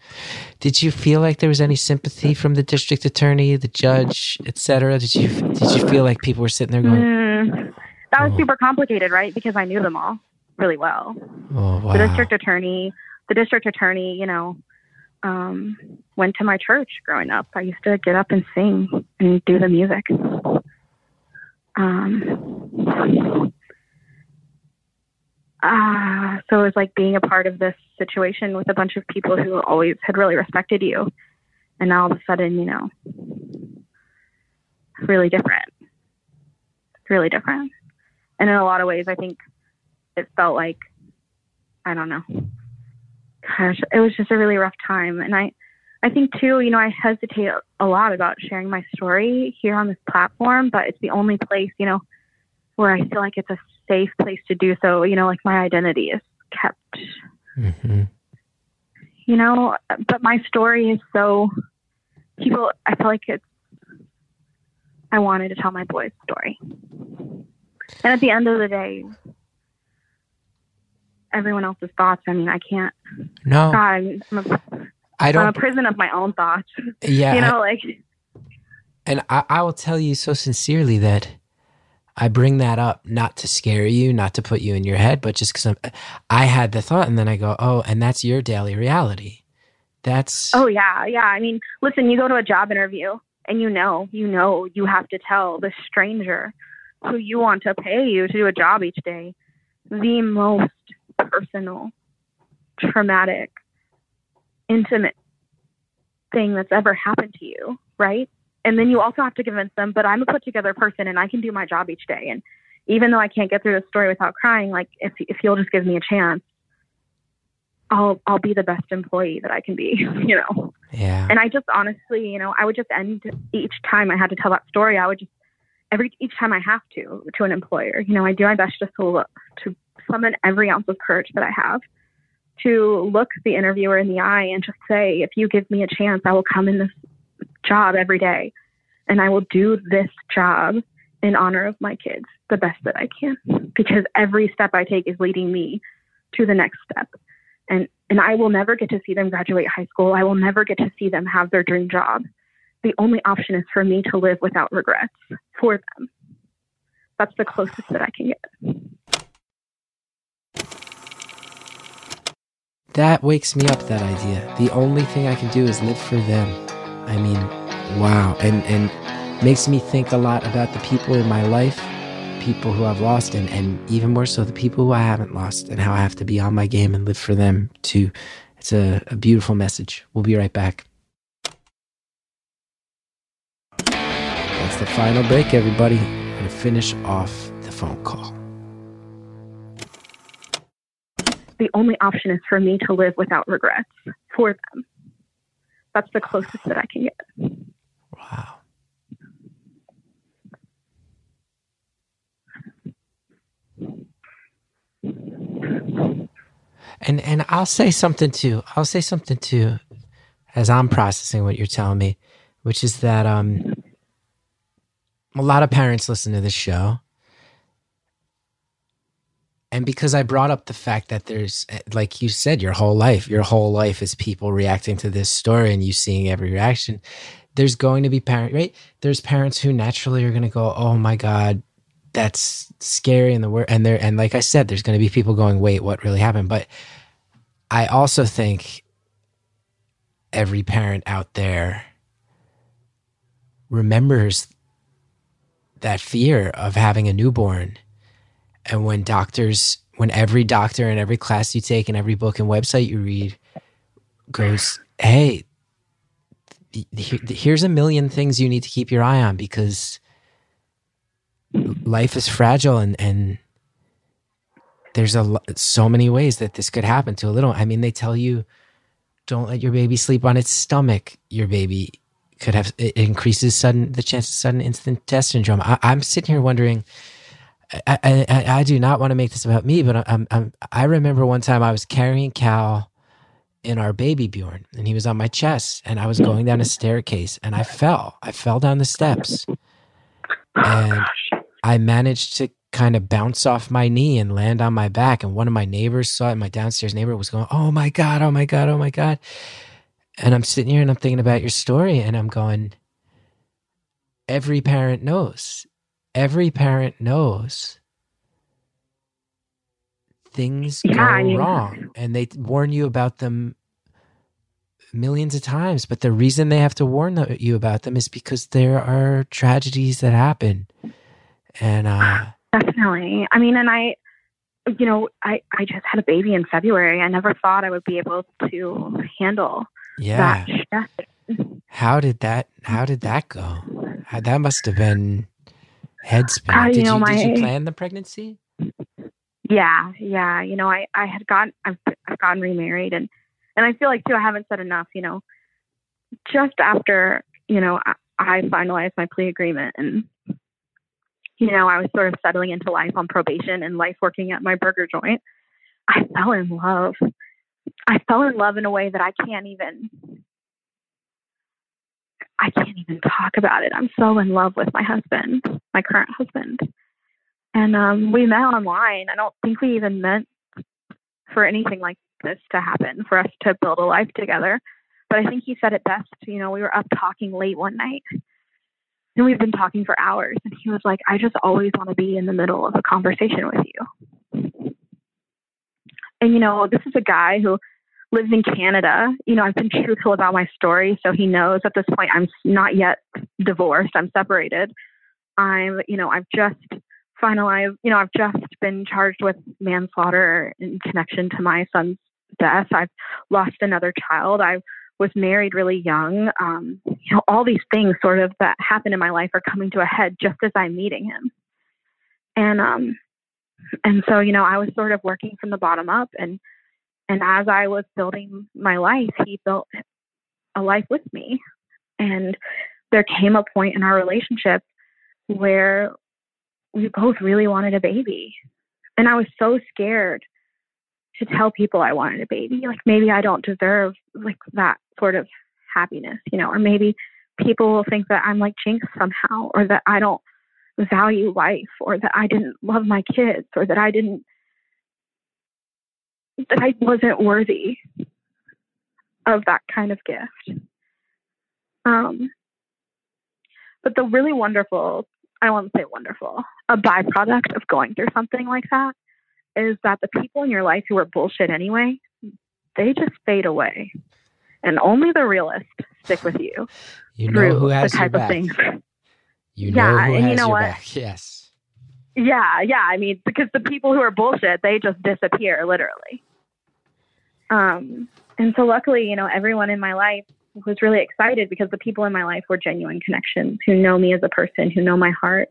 Did you feel like there was any sympathy from the district attorney, the judge, etc.? Did you did you feel like people were sitting there going, Mm, that was Oh. super complicated, right? Because I knew them all really well. "Oh wow"? The district attorney, the district attorney, you know, um, went to my church growing up. I used to get up and sing and do the music. Um, uh, so it was like being a part of this situation with a bunch of people who always had really respected you. And now all of a sudden, you know, really different. It's really different. And in a lot of ways, I think it felt like, I don't know. Gosh, it was just a really rough time. And I, I think too, you know, I hesitate a lot about sharing my story here on this platform, but it's the only place, you know, where I feel like it's a safe place to do so. You know, like my identity is kept, Mhm. you know, but my story is so, people, I feel like it's, I wanted to tell my boy's story. And at the end of the day, everyone else's thoughts, I mean, I can't, No, God, I'm, I'm, a, I I'm a prison of my own thoughts. Yeah, you know, like, and I, I will tell you so sincerely that I bring that up not to scare you, not to put you in your head, but just because I had the thought, and then I go, oh, and that's your daily reality. That's Oh yeah, yeah. I mean, listen, you go to a job interview and you know, you know you have to tell the stranger who you want to pay you to do a job each day the most personal, traumatic, intimate thing that's ever happened to you, right? And then you also have to convince them, but I'm a put together person and I can do my job each day. And even though I can't get through the story without crying, like if if you'll just give me a chance, I'll I'll be the best employee that I can be, you know. yeah. And I just honestly, you know, I would just end each time I had to tell that story. I would just every each time I have to to an employer, you know, I do my best just to look to summon every ounce of courage that I have to look the interviewer in the eye and just say, if you give me a chance, I will come in this job every day and I will do this job in honor of my kids the best that I can because every step I take is leading me to the next step. And and I will never get to see them graduate high school. I will never get to see them have their dream job. The only option is for me to live without regrets for them. That's the closest that I can get. That wakes me up, that idea. The only thing I can do is live for them. I mean, wow. And and makes me think a lot about the people in my life, people who I've lost, and, and even more so the people who I haven't lost, and how I have to be on my game and live for them too. It's a, a beautiful message. We'll be right back. That's the final break, everybody. I'm going to finish off the phone call. The only option is for me to live without regrets for them. That's the closest that I can get. Wow. And and I'll say something too. I'll say something too as I'm processing what you're telling me, which is that um a lot of parents listen to this show. And because I brought up the fact that there's eh, like you said your whole life, your whole life is people reacting to this story and you seeing every reaction there's going to be parents, right? There's parents who naturally are going to go oh my god that's scary and the word and there and like i said there's going to be people going wait what really happened? But i also think every parent out there remembers that fear of having a newborn and when doctors when every doctor and every class you take and every book and website you read goes hey here- here's a million things you need to keep your eye on because life is fragile and and there's a so many ways that this could happen to a little i mean they tell you don't let your baby sleep on its stomach your baby could have it increases sudden the chance of sudden instant death syndrome. I, I'm sitting here wondering. I, I, I do not want to make this about me, but I'm, I'm I remember one time I was carrying Cal in our baby Bjorn, and he was on my chest, and I was hmm. going down a staircase, and I fell. I fell down the steps, oh, and I managed to kind of bounce off my knee and land on my back. And one of my neighbors saw it. My downstairs neighbor was going, "Oh my god! Oh my god! Oh my god!" And I'm sitting here and I'm thinking about your story, and I'm going, every parent knows every parent knows things Yeah, go I mean- wrong and they warn you about them millions of times but the reason they have to warn you about them is because there are tragedies that happen and uh Definitely. I mean, and I, you know, I, I just had a baby in February. I never thought I would be able to handle yeah that how did that how did that go How- that must have been head spinning Uh, you did, know, you, did you my- plan the pregnancy Yeah, yeah. You know, I, I had gotten, I've, I've gotten remarried and, and I feel like too, I haven't said enough, you know, just after, you know, I, I finalized my plea agreement and, you know, I was sort of settling into life on probation and life working at my burger joint. I fell in love. I fell in love in a way that I can't even, I can't even talk about it. I'm so in love with my husband, my current husband. And um, we met online. I don't think we even meant for anything like this to happen, for us to build a life together. But I think he said it best. You know, we were up talking late one night and we've been talking for hours. And he was like, I just always want to be in the middle of a conversation with you. And, you know, this is a guy who lives in Canada. You know, I've been truthful about my story. So he knows at this point I'm not yet divorced, I'm separated. I'm, you know, I've just finalized, you know, I've just been charged with manslaughter in connection to my son's death. I've lost another child. I was married really young. Um, you know, all these things sort of that happen in my life are coming to a head just as I'm meeting him. And um and so, you know, I was sort of working from the bottom up and and as I was building my life, he built a life with me. And there came a point in our relationship where we both really wanted a baby. And I was so scared to tell people I wanted a baby. Like maybe I don't deserve like that sort of happiness, you know, or maybe people will think that I'm like jinx somehow or that I don't value life or that I didn't love my kids or that I didn't that I wasn't worthy of that kind of gift. Um but the really wonderful I won't say wonderful, a byproduct of going through something like that is that the people in your life who are bullshit anyway, they just fade away. And only the realists stick with you you know who has the your type of back things. you know Yeah, who and you know your what? back yes Yeah, yeah. I mean, because the people who are bullshit, they just disappear literally. Um, and so luckily, you know, everyone in my life was really excited because the people in my life were genuine connections who know me as a person, who know my heart.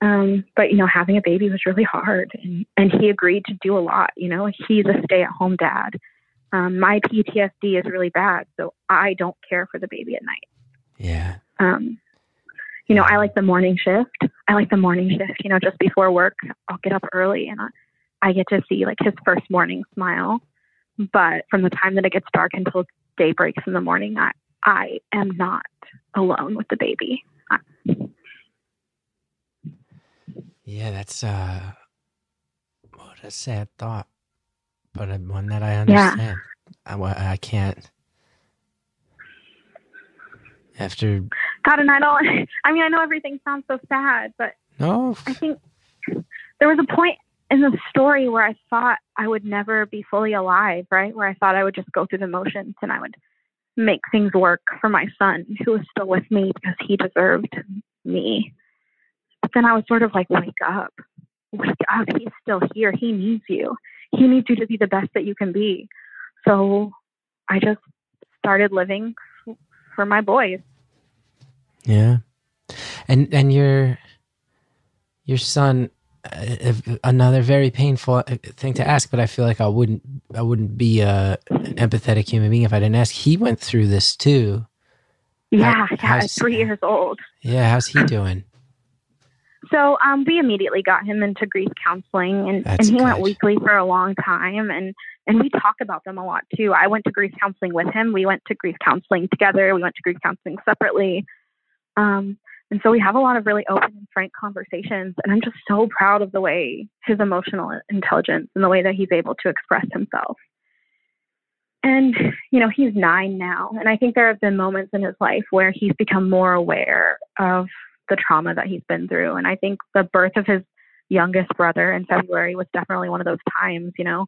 Um, but you know, having a baby was really hard, and and he agreed to do a lot. You know, he's a stay-at-home dad. Um, my PTSD is really bad, so I don't care for the baby at night. yeah Um, you know, I like the morning shift. I like the morning shift. You know, just before work, I'll get up early and I, I get to see like his first morning smile. But from the time that it gets dark until day breaks in the morning, I I am not alone with the baby. Yeah, that's uh, what a sad thought, but one that I understand. I, I can't. After God, and I don't. I mean, I know everything sounds so sad, but no, I think there was a point in the story where I thought I would never be fully alive, right? Where I thought I would just go through the motions and I would make things work for my son who was still with me because he deserved me. But then I was sort of like, wake up, wake up. He's still here. He needs you. He needs you to be the best that you can be. So I just started living for my boys. Yeah, and and your your son. Uh, another very painful uh, thing to ask, but I feel like I wouldn't. I wouldn't be a, an empathetic human being if I didn't ask. He went through this too. Yeah, yeah, three years old. Yeah, how's he doing? So um, we immediately got him into grief counseling, and, That's and he went weekly for a long time, and and we talk about them a lot too. I went to grief counseling with him. We went to grief counseling together. We went to grief counseling separately, um, and so we have a lot of really open and frank conversations. And I'm just so proud of the way his emotional intelligence and the way that he's able to express himself. And you know, he's nine now, and I think there have been moments in his life where he's become more aware of the trauma that he's been through. And I think the birth of his youngest brother in February was definitely one of those times, you know.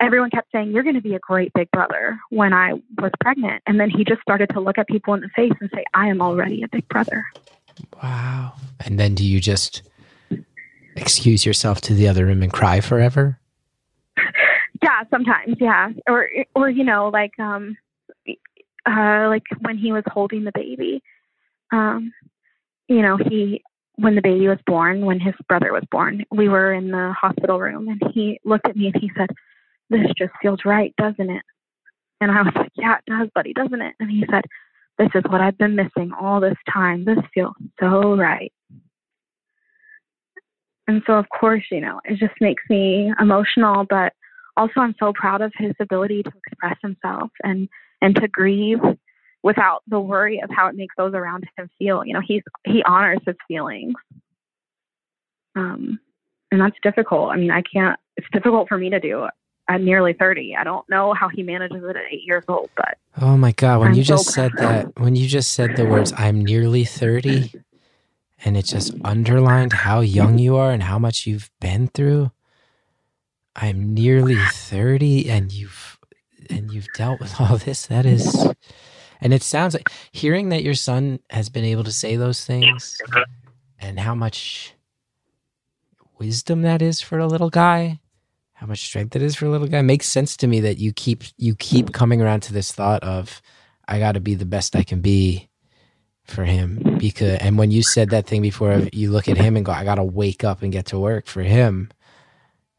Everyone kept saying, You're going to be a great big brother when I was pregnant. And then he just started to look at people in the face and say, I am already a big brother. Wow. And then do you just excuse yourself to the other room and cry forever? Yeah, sometimes, yeah. Or or you know, like um uh like when he was holding the baby. Um you know, he when the baby was born, when his brother was born, we were in the hospital room and he looked at me and he said, This just feels right, doesn't it? And I was like, Yeah, it does, buddy, doesn't it? And he said, This is what I've been missing all this time. This feels so right. And so, of course, you know, it just makes me emotional, but also I'm so proud of his ability to express himself and and to grieve without the worry of how it makes those around him feel. You know, he's he honors his feelings. Um and that's difficult. I mean, I can't it's difficult for me to do at nearly 30. I don't know how he manages it at 8 years old, but Oh my god, when I'm you so just said that, when you just said the words I'm nearly 30 and it just underlined how young you are and how much you've been through. I'm nearly 30 and you've and you've dealt with all this. That is and it sounds like hearing that your son has been able to say those things and how much wisdom that is for a little guy how much strength it is for a little guy makes sense to me that you keep you keep coming around to this thought of I got to be the best I can be for him because and when you said that thing before you look at him and go I got to wake up and get to work for him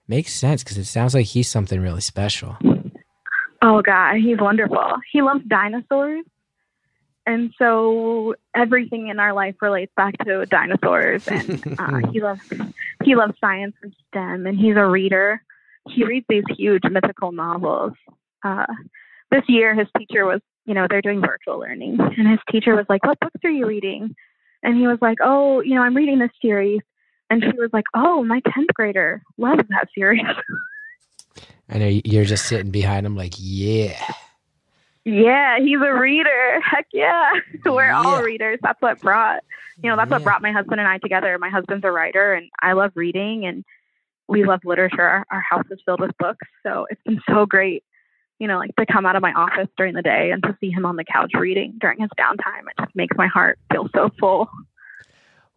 makes sense because it sounds like he's something really special. Oh God, he's wonderful. He loves dinosaurs. And so everything in our life relates back to dinosaurs and uh, he loves he loves science and STEM and he's a reader. He reads these huge mythical novels. Uh, this year his teacher was you know, they're doing virtual learning and his teacher was like, What books are you reading? And he was like, Oh, you know, I'm reading this series and she was like, Oh, my tenth grader loves that series. I know you're just sitting behind him like yeah. Yeah, he's a reader. Heck yeah. We're Yeah. all readers. That's what brought, you know, that's what brought my husband and I together. My husband's a writer and I love reading and we love literature. Our, our house is filled with books. So it's been so great, you know, like to come out of my office during the day and to see him on the couch reading during his downtime. It just makes my heart feel so full.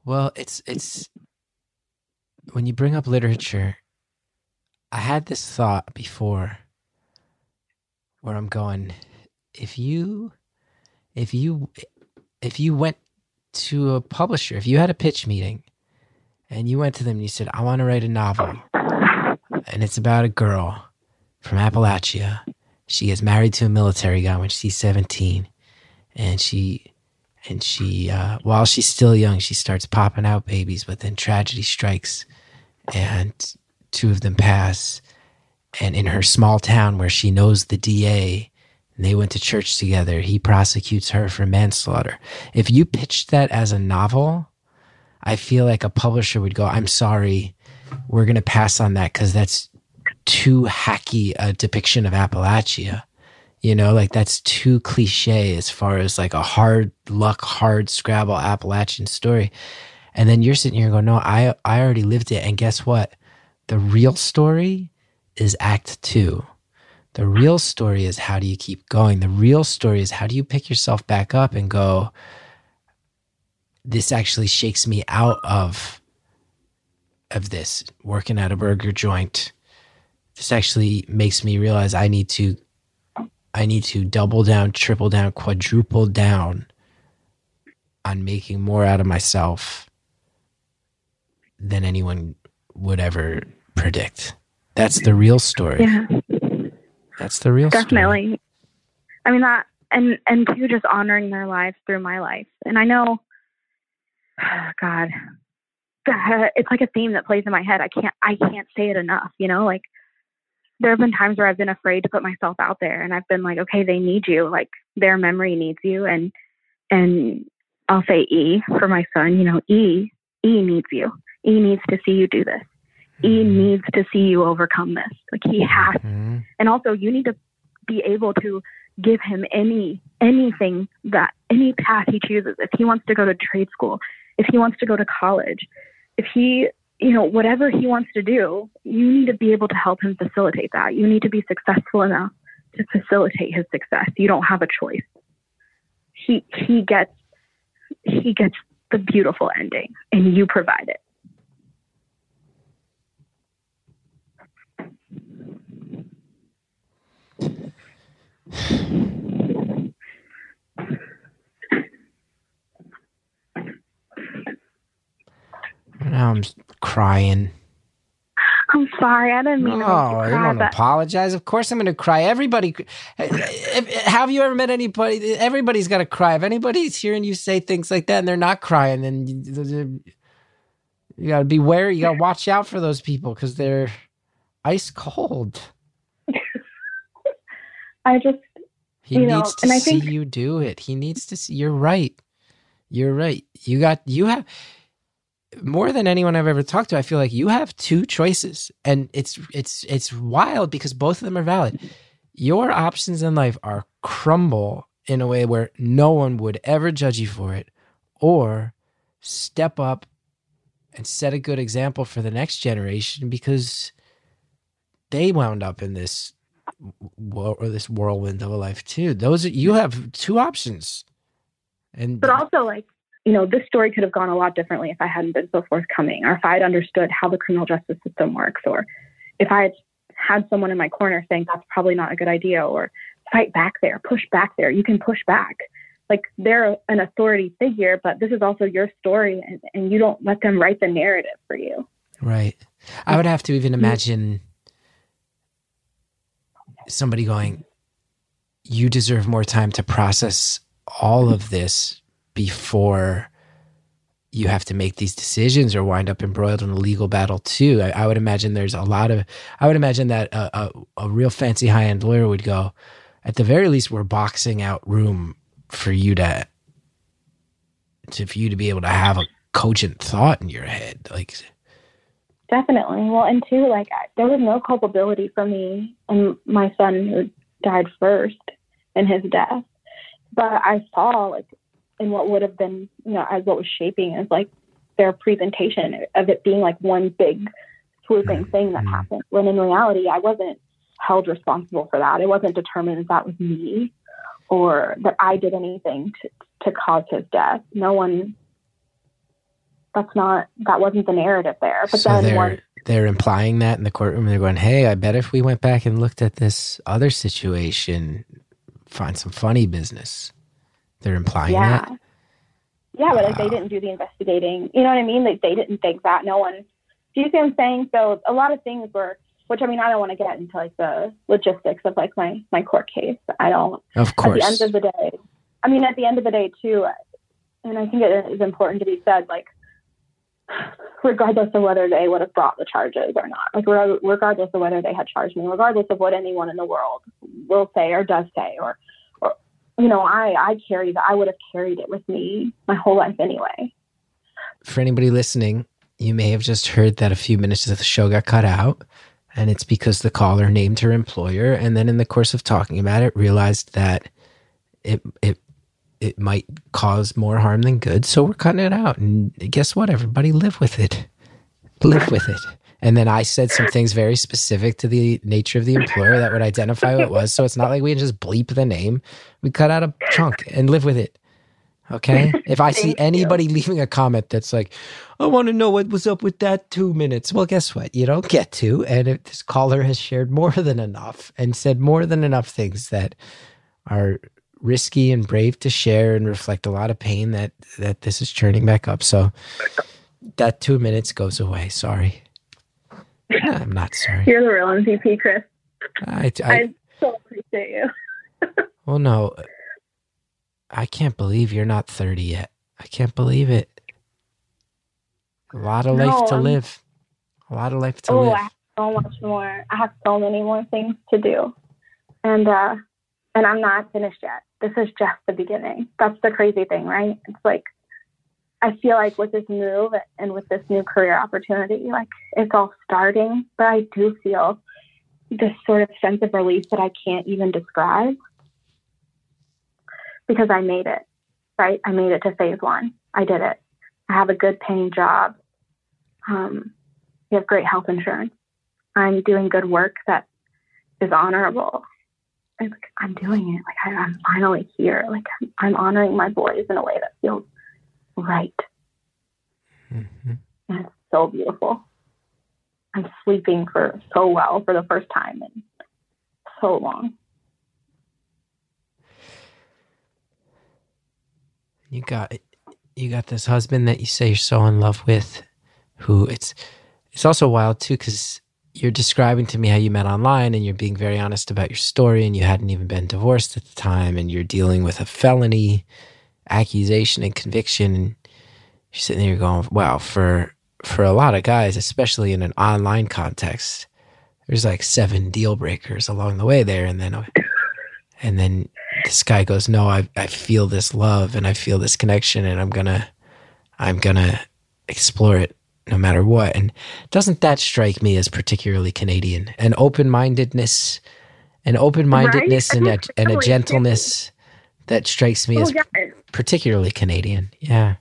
Well, it's it's when you bring up literature, I had this thought before where I'm going, if you if you if you went to a publisher, if you had a pitch meeting and you went to them and you said, I want to write a novel. And it's about a girl from Appalachia. She gets married to a military guy when she's 17 and she and she uh, while she's still young she starts popping out babies but then tragedy strikes and two of them pass. And in her small town where she knows the da and they went to church together. He prosecutes her for manslaughter. If you pitched that as a novel i feel like a publisher would go i'm sorry we're going to pass on that because that's too hacky a depiction of appalachia you know, like that's too cliche as far as like a hard luck, hard scrabble Appalachian story. And then you're sitting here going, no, I, I already lived it. And guess what? The real story is act two. The real story is how do you keep going? The real story is how do you pick yourself back up and go, this actually shakes me out of, of this working at a burger joint. This actually makes me realize I need to I need to double down, triple down, quadruple down on making more out of myself than anyone would ever predict. That's the real story. Yeah. That's the real story. Definitely. I mean that and and two just honoring their lives through my life. And I know, God, it's like a theme that plays in my head. I can't I can't say it enough. You know, like there have been times where I've been afraid to put myself out there, and I've been like, okay, they need you. Like their memory needs you, and and I'll say E for my son. You know, E E needs you. E needs to see you do this. E Mm-hmm. needs to see you overcome this. Like he has Mhm. and also you need to be able to give him any anything that any path he chooses if he wants to go to trade school if he wants to go to college if he you know whatever he wants to do you need to be able to help him facilitate that you need to be successful enough to facilitate his success you don't have a choice he he gets he gets the beautiful ending and you provide it Now I'm crying. i'm sorry i didn't mean to make you Oh, I don't but apologize. Of course, I'm going to cry. Everybody, have you ever met anybody? Everybody's got to cry. If anybody's hearing you say things like that and they're not crying, then you, you got to be wary. You got to watch out for those people because they're ice cold. i just He You know, needs to and I see think- you do it. He needs to see. You're right. You're right. You got. You have more than anyone I've ever talked to. I feel like you have two choices, and it's it's it's wild because both of them are valid. Your options in life are crumble in a way where no one would ever judge you for it, or step up and set a good example for the next generation because they wound up in this or this whirlwind of a life too. Those you have two options, and But also, like, you know, this story could have gone a lot differently if I hadn't been so forthcoming, or if I had understood how the criminal justice system works, or if I had had someone in my corner saying that's probably not a good idea, or fight back there, push back there. You can push back. Like they're an authority figure, but this is also your story, and, and you don't let them write the narrative for you. Right. I would have to even imagine somebody going, You deserve more time to process all of this before you have to make these decisions or wind up embroiled in a legal battle too. I, I would imagine there's a lot of, I would imagine that a, a, a real fancy high end lawyer would go, at the very least, we're boxing out room for you to, to for you to be able to have a cogent thought in your head. Like, Definitely. Well, and two, like there was no culpability for me and my son who died first in his death, but I saw like in what would have been, you know, as what was shaping is like their presentation of it being like one big swooping thing that Mhm. happened. When in reality, I wasn't held responsible for that. It wasn't determined that that was me or that I did anything to to cause his death. No one. That's not. That wasn't the narrative there. But so then they're once they're implying that in the courtroom. They're going, "Hey, I bet if we went back and looked at this other situation, find some funny business." They're implying yeah. that. Yeah, but like they didn't do the investigating. You know what I mean? Like they didn't think that. No one. Do you see what I'm saying? So a lot of things were, which I mean, I don't want to get into like the logistics of like my my court case. I don't. Of course. At the end of the day, I mean, at the end of the day too, and I think it is important to be said, like regardless of whether they would have brought the charges or not, like regardless of whether they had charged me, regardless of what anyone in the world will say or does say, or, or you know, I I carry that. I would have carried it with me my whole life anyway. for anybody listening, you may have just heard that a few minutes of the show got cut out, and it's because the caller named her employer, and then in the course of talking about it, realized that it it it might cause more harm than good. So we're cutting it out, and guess what? Everybody live with it. Live with it. And then I said some things very specific to the nature of the employer that would identify who it was. So it's not like we just bleep the name. We cut out a chunk and live with it. Okay. If I see Thank you. anybody leaving a comment that's like, I want to know what was up with that two minutes. Well, guess what? You don't get to. And if this caller has shared more than enough and said more than enough things that are risky and brave to share and reflect a lot of pain that that this is churning back up. So that two minutes goes away. Sorry. I'm not sorry. You're the real MVP, Chris. I, I, I so appreciate you. well, no, I can't believe you're not 30 yet. I can't believe it. A lot of life No, to I'm- live. A lot of life to oh, live. I have so much more. I have so many more things to do, and uh, and I'm not finished yet. This is just the beginning. That's the crazy thing, right? It's like I feel like with this move and with this new career opportunity, like it's all starting, but I do feel this sort of sense of relief that I can't even describe because I made it, right? I made it to phase one. I did it. I have a good paying job. Um, we have great health insurance. I'm doing good work that is honorable. I'm doing it. Like I, I'm finally here. Like I'm honoring my boys in a way that feels right. Mhm. And it's so beautiful. I'm sleeping for so well for the first time in so long. You got you got this husband that you say you're so in love with, who it's it's also wild too because you're describing to me how you met online and you're being very honest about your story and you hadn't even been divorced at the time and you're dealing with a felony accusation and conviction and you're sitting there going, wow, for for a lot of guys, especially in an online context, there's like seven deal breakers along the way there, and then and then this guy goes, no, I I feel this love and I feel this connection, and I'm gonna I'm gonna explore it no matter what. And doesn't that strike me as particularly Canadian? An open mindedness, an open mindedness, and a and a gentleness that strikes me Oh, as particularly Canadian. Yeah.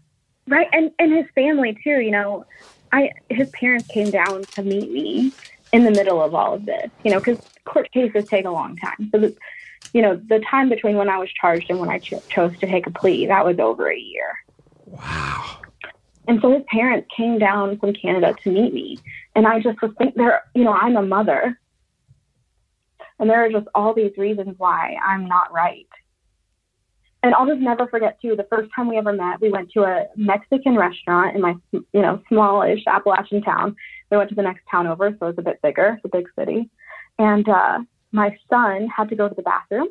Right, and and his family too. You know, I his parents came down to meet me in the middle of all of this. You know, because court cases take a long time. So, the, you know, the time between when I was charged and when I cho- chose to take a plea, that was over a year. Wow. And so his parents came down from Canada to meet me, and I just was thinking, there, you know, I'm a mother, and there are just all these reasons why I'm not right. And I'll just never forget too. The first time we ever met, we went to a Mexican restaurant in my, you know, smallish Appalachian town. We went to the next town over, so it was a bit bigger, a big city. And uh, my son had to go to the bathroom,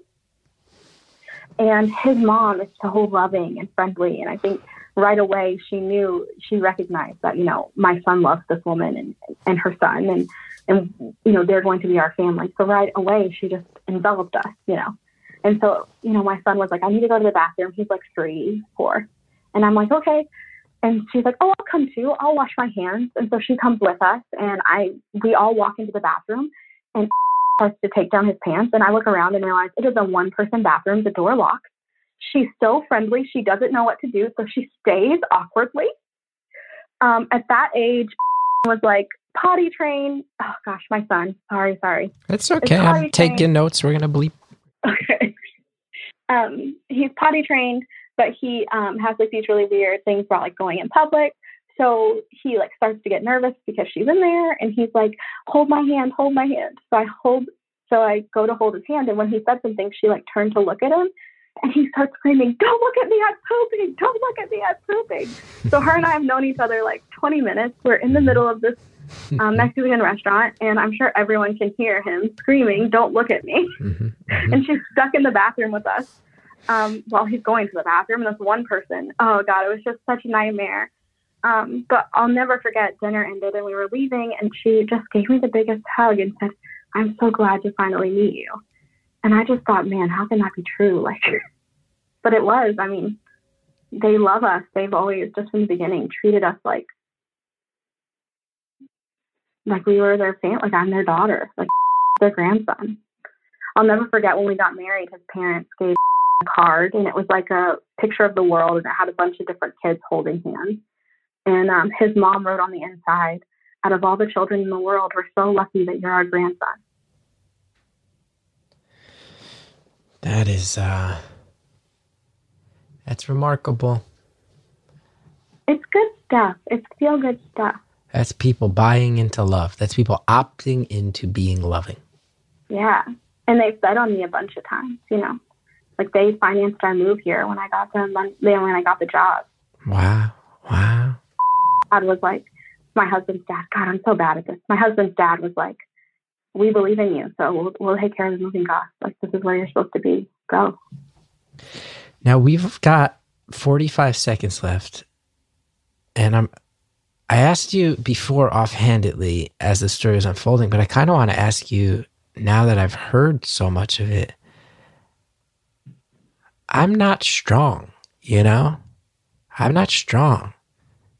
and his mom is so loving and friendly, and I think right away she knew she recognized that you know my son loves this woman and and her son and and you know they're going to be our family so right away she just enveloped us you know and so you know my son was like i need to go to the bathroom he's like three four and i'm like okay and she's like oh i'll come too i'll wash my hands and so she comes with us and i we all walk into the bathroom and starts to take down his pants and i look around and realize it is a one person bathroom the door locks She's so friendly. She doesn't know what to do, so she stays awkwardly. Um, at that age, was like potty train. Oh gosh, my son. Sorry, sorry. It's okay. potty I'm taking notes. We're gonna bleep. Okay. Um, he's potty trained, but he um, has like these really weird things about like going in public. So he like starts to get nervous because she's in there, and he's like, "Hold my hand, hold my hand." So I hold. So I go to hold his hand, and when he said something, she like turned to look at him, and he starts screaming, "Don't look at me! I'm pooping! Don't look at me! I'm pooping!" so her and I have known each other like 20 minutes. We're in the middle of this um, Mexican restaurant, and I'm sure everyone can hear him screaming, "Don't look at me!" Mhm, mhm. and she's stuck in the bathroom with us um, while he's going to the bathroom. And this one person, oh god, it was just such a nightmare. Um, but I'll never forget. Dinner ended, and we were leaving, and she just gave me the biggest hug and said, "I'm so glad to finally meet you." And I just thought, man, how can that be true? Like, but it was. I mean, they love us. They've always, just from the beginning, treated us like like we were their family. Like I'm their daughter, like their grandson. I'll never forget when we got married. His parents gave a card, and it was like a picture of the world, and it had a bunch of different kids holding hands. And um, his mom wrote on the inside, "Out of all the children in the world, we're so lucky that you're our grandson." That is uh that's remarkable. It's good stuff. It's feel good stuff. That's people buying into love. That's people opting into being loving. Yeah. And they've bet on me a bunch of times, you know. Like they financed our move here when I got the when I got the job. Wow. Wow. Dad was like, my husband's dad. God, I'm so bad at this. My husband's dad was like, "We believe in you, so we'll we'll take care of the moving costs. Like this is where you're supposed to be. Go." Now we've got 45 seconds left. And I'm I asked you before offhandedly as the story was unfolding, but I kind of want to ask you now that I've heard so much of it. I'm not strong, you know? I'm not strong.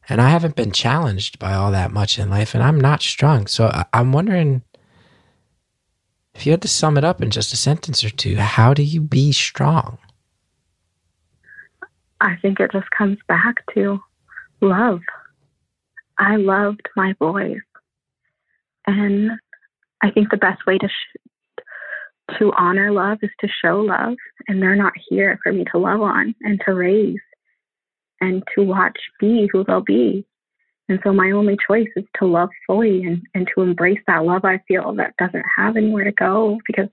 And I haven't been challenged by all that much in life, and I'm not strong. So I'm wondering if you had to sum it up in just a sentence or two, how do you be strong? I think it just comes back to love. I loved my boys. And I think the best way to sh- to honor love is to show love and they're not here for me to love on and to raise and to watch be who they'll be. And so my only choice is to love fully and, and to embrace that love I feel that doesn't have anywhere to go because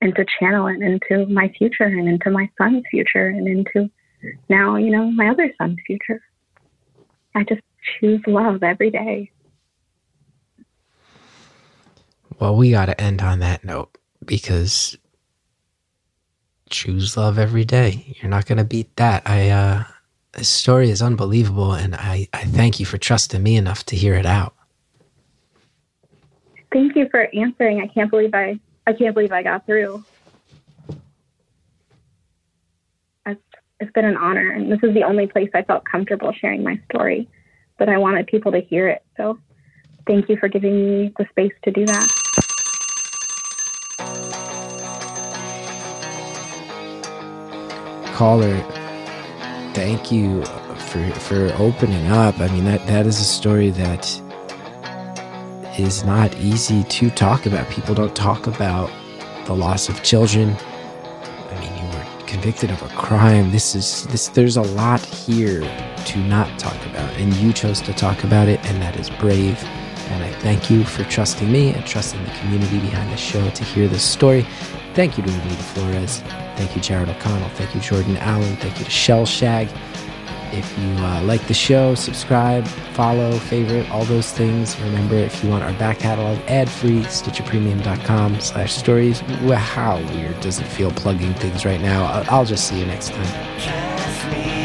and to channel it into my future and into my son's future and into now, you know, my other son's future. I just choose love every day. Well, we got to end on that note because choose love every day. You're not going to beat that. I, uh, this story is unbelievable, and I, I thank you for trusting me enough to hear it out. Thank you for answering. I can't believe I I can't believe I got through. It's, it's been an honor, and this is the only place I felt comfortable sharing my story. But I wanted people to hear it, so thank you for giving me the space to do that. Caller, thank you for for opening up. I mean that that is a story that is not easy to talk about. People don't talk about the loss of children. I mean, you were convicted of a crime. This is this there's a lot here to not talk about and you chose to talk about it and that is brave. And I thank you for trusting me and trusting the community behind the show to hear this story. Thank you to Anita Flores. Thank you, Jared O'Connell. Thank you, Jordan Allen. Thank you to Shellshag. If you uh, like the show, subscribe, follow, favorite, all those things. Remember, if you want our back catalog ad-free, stitcherpremium.com slash stories. How weird does it feel plugging things right now? I'll, just see you next time.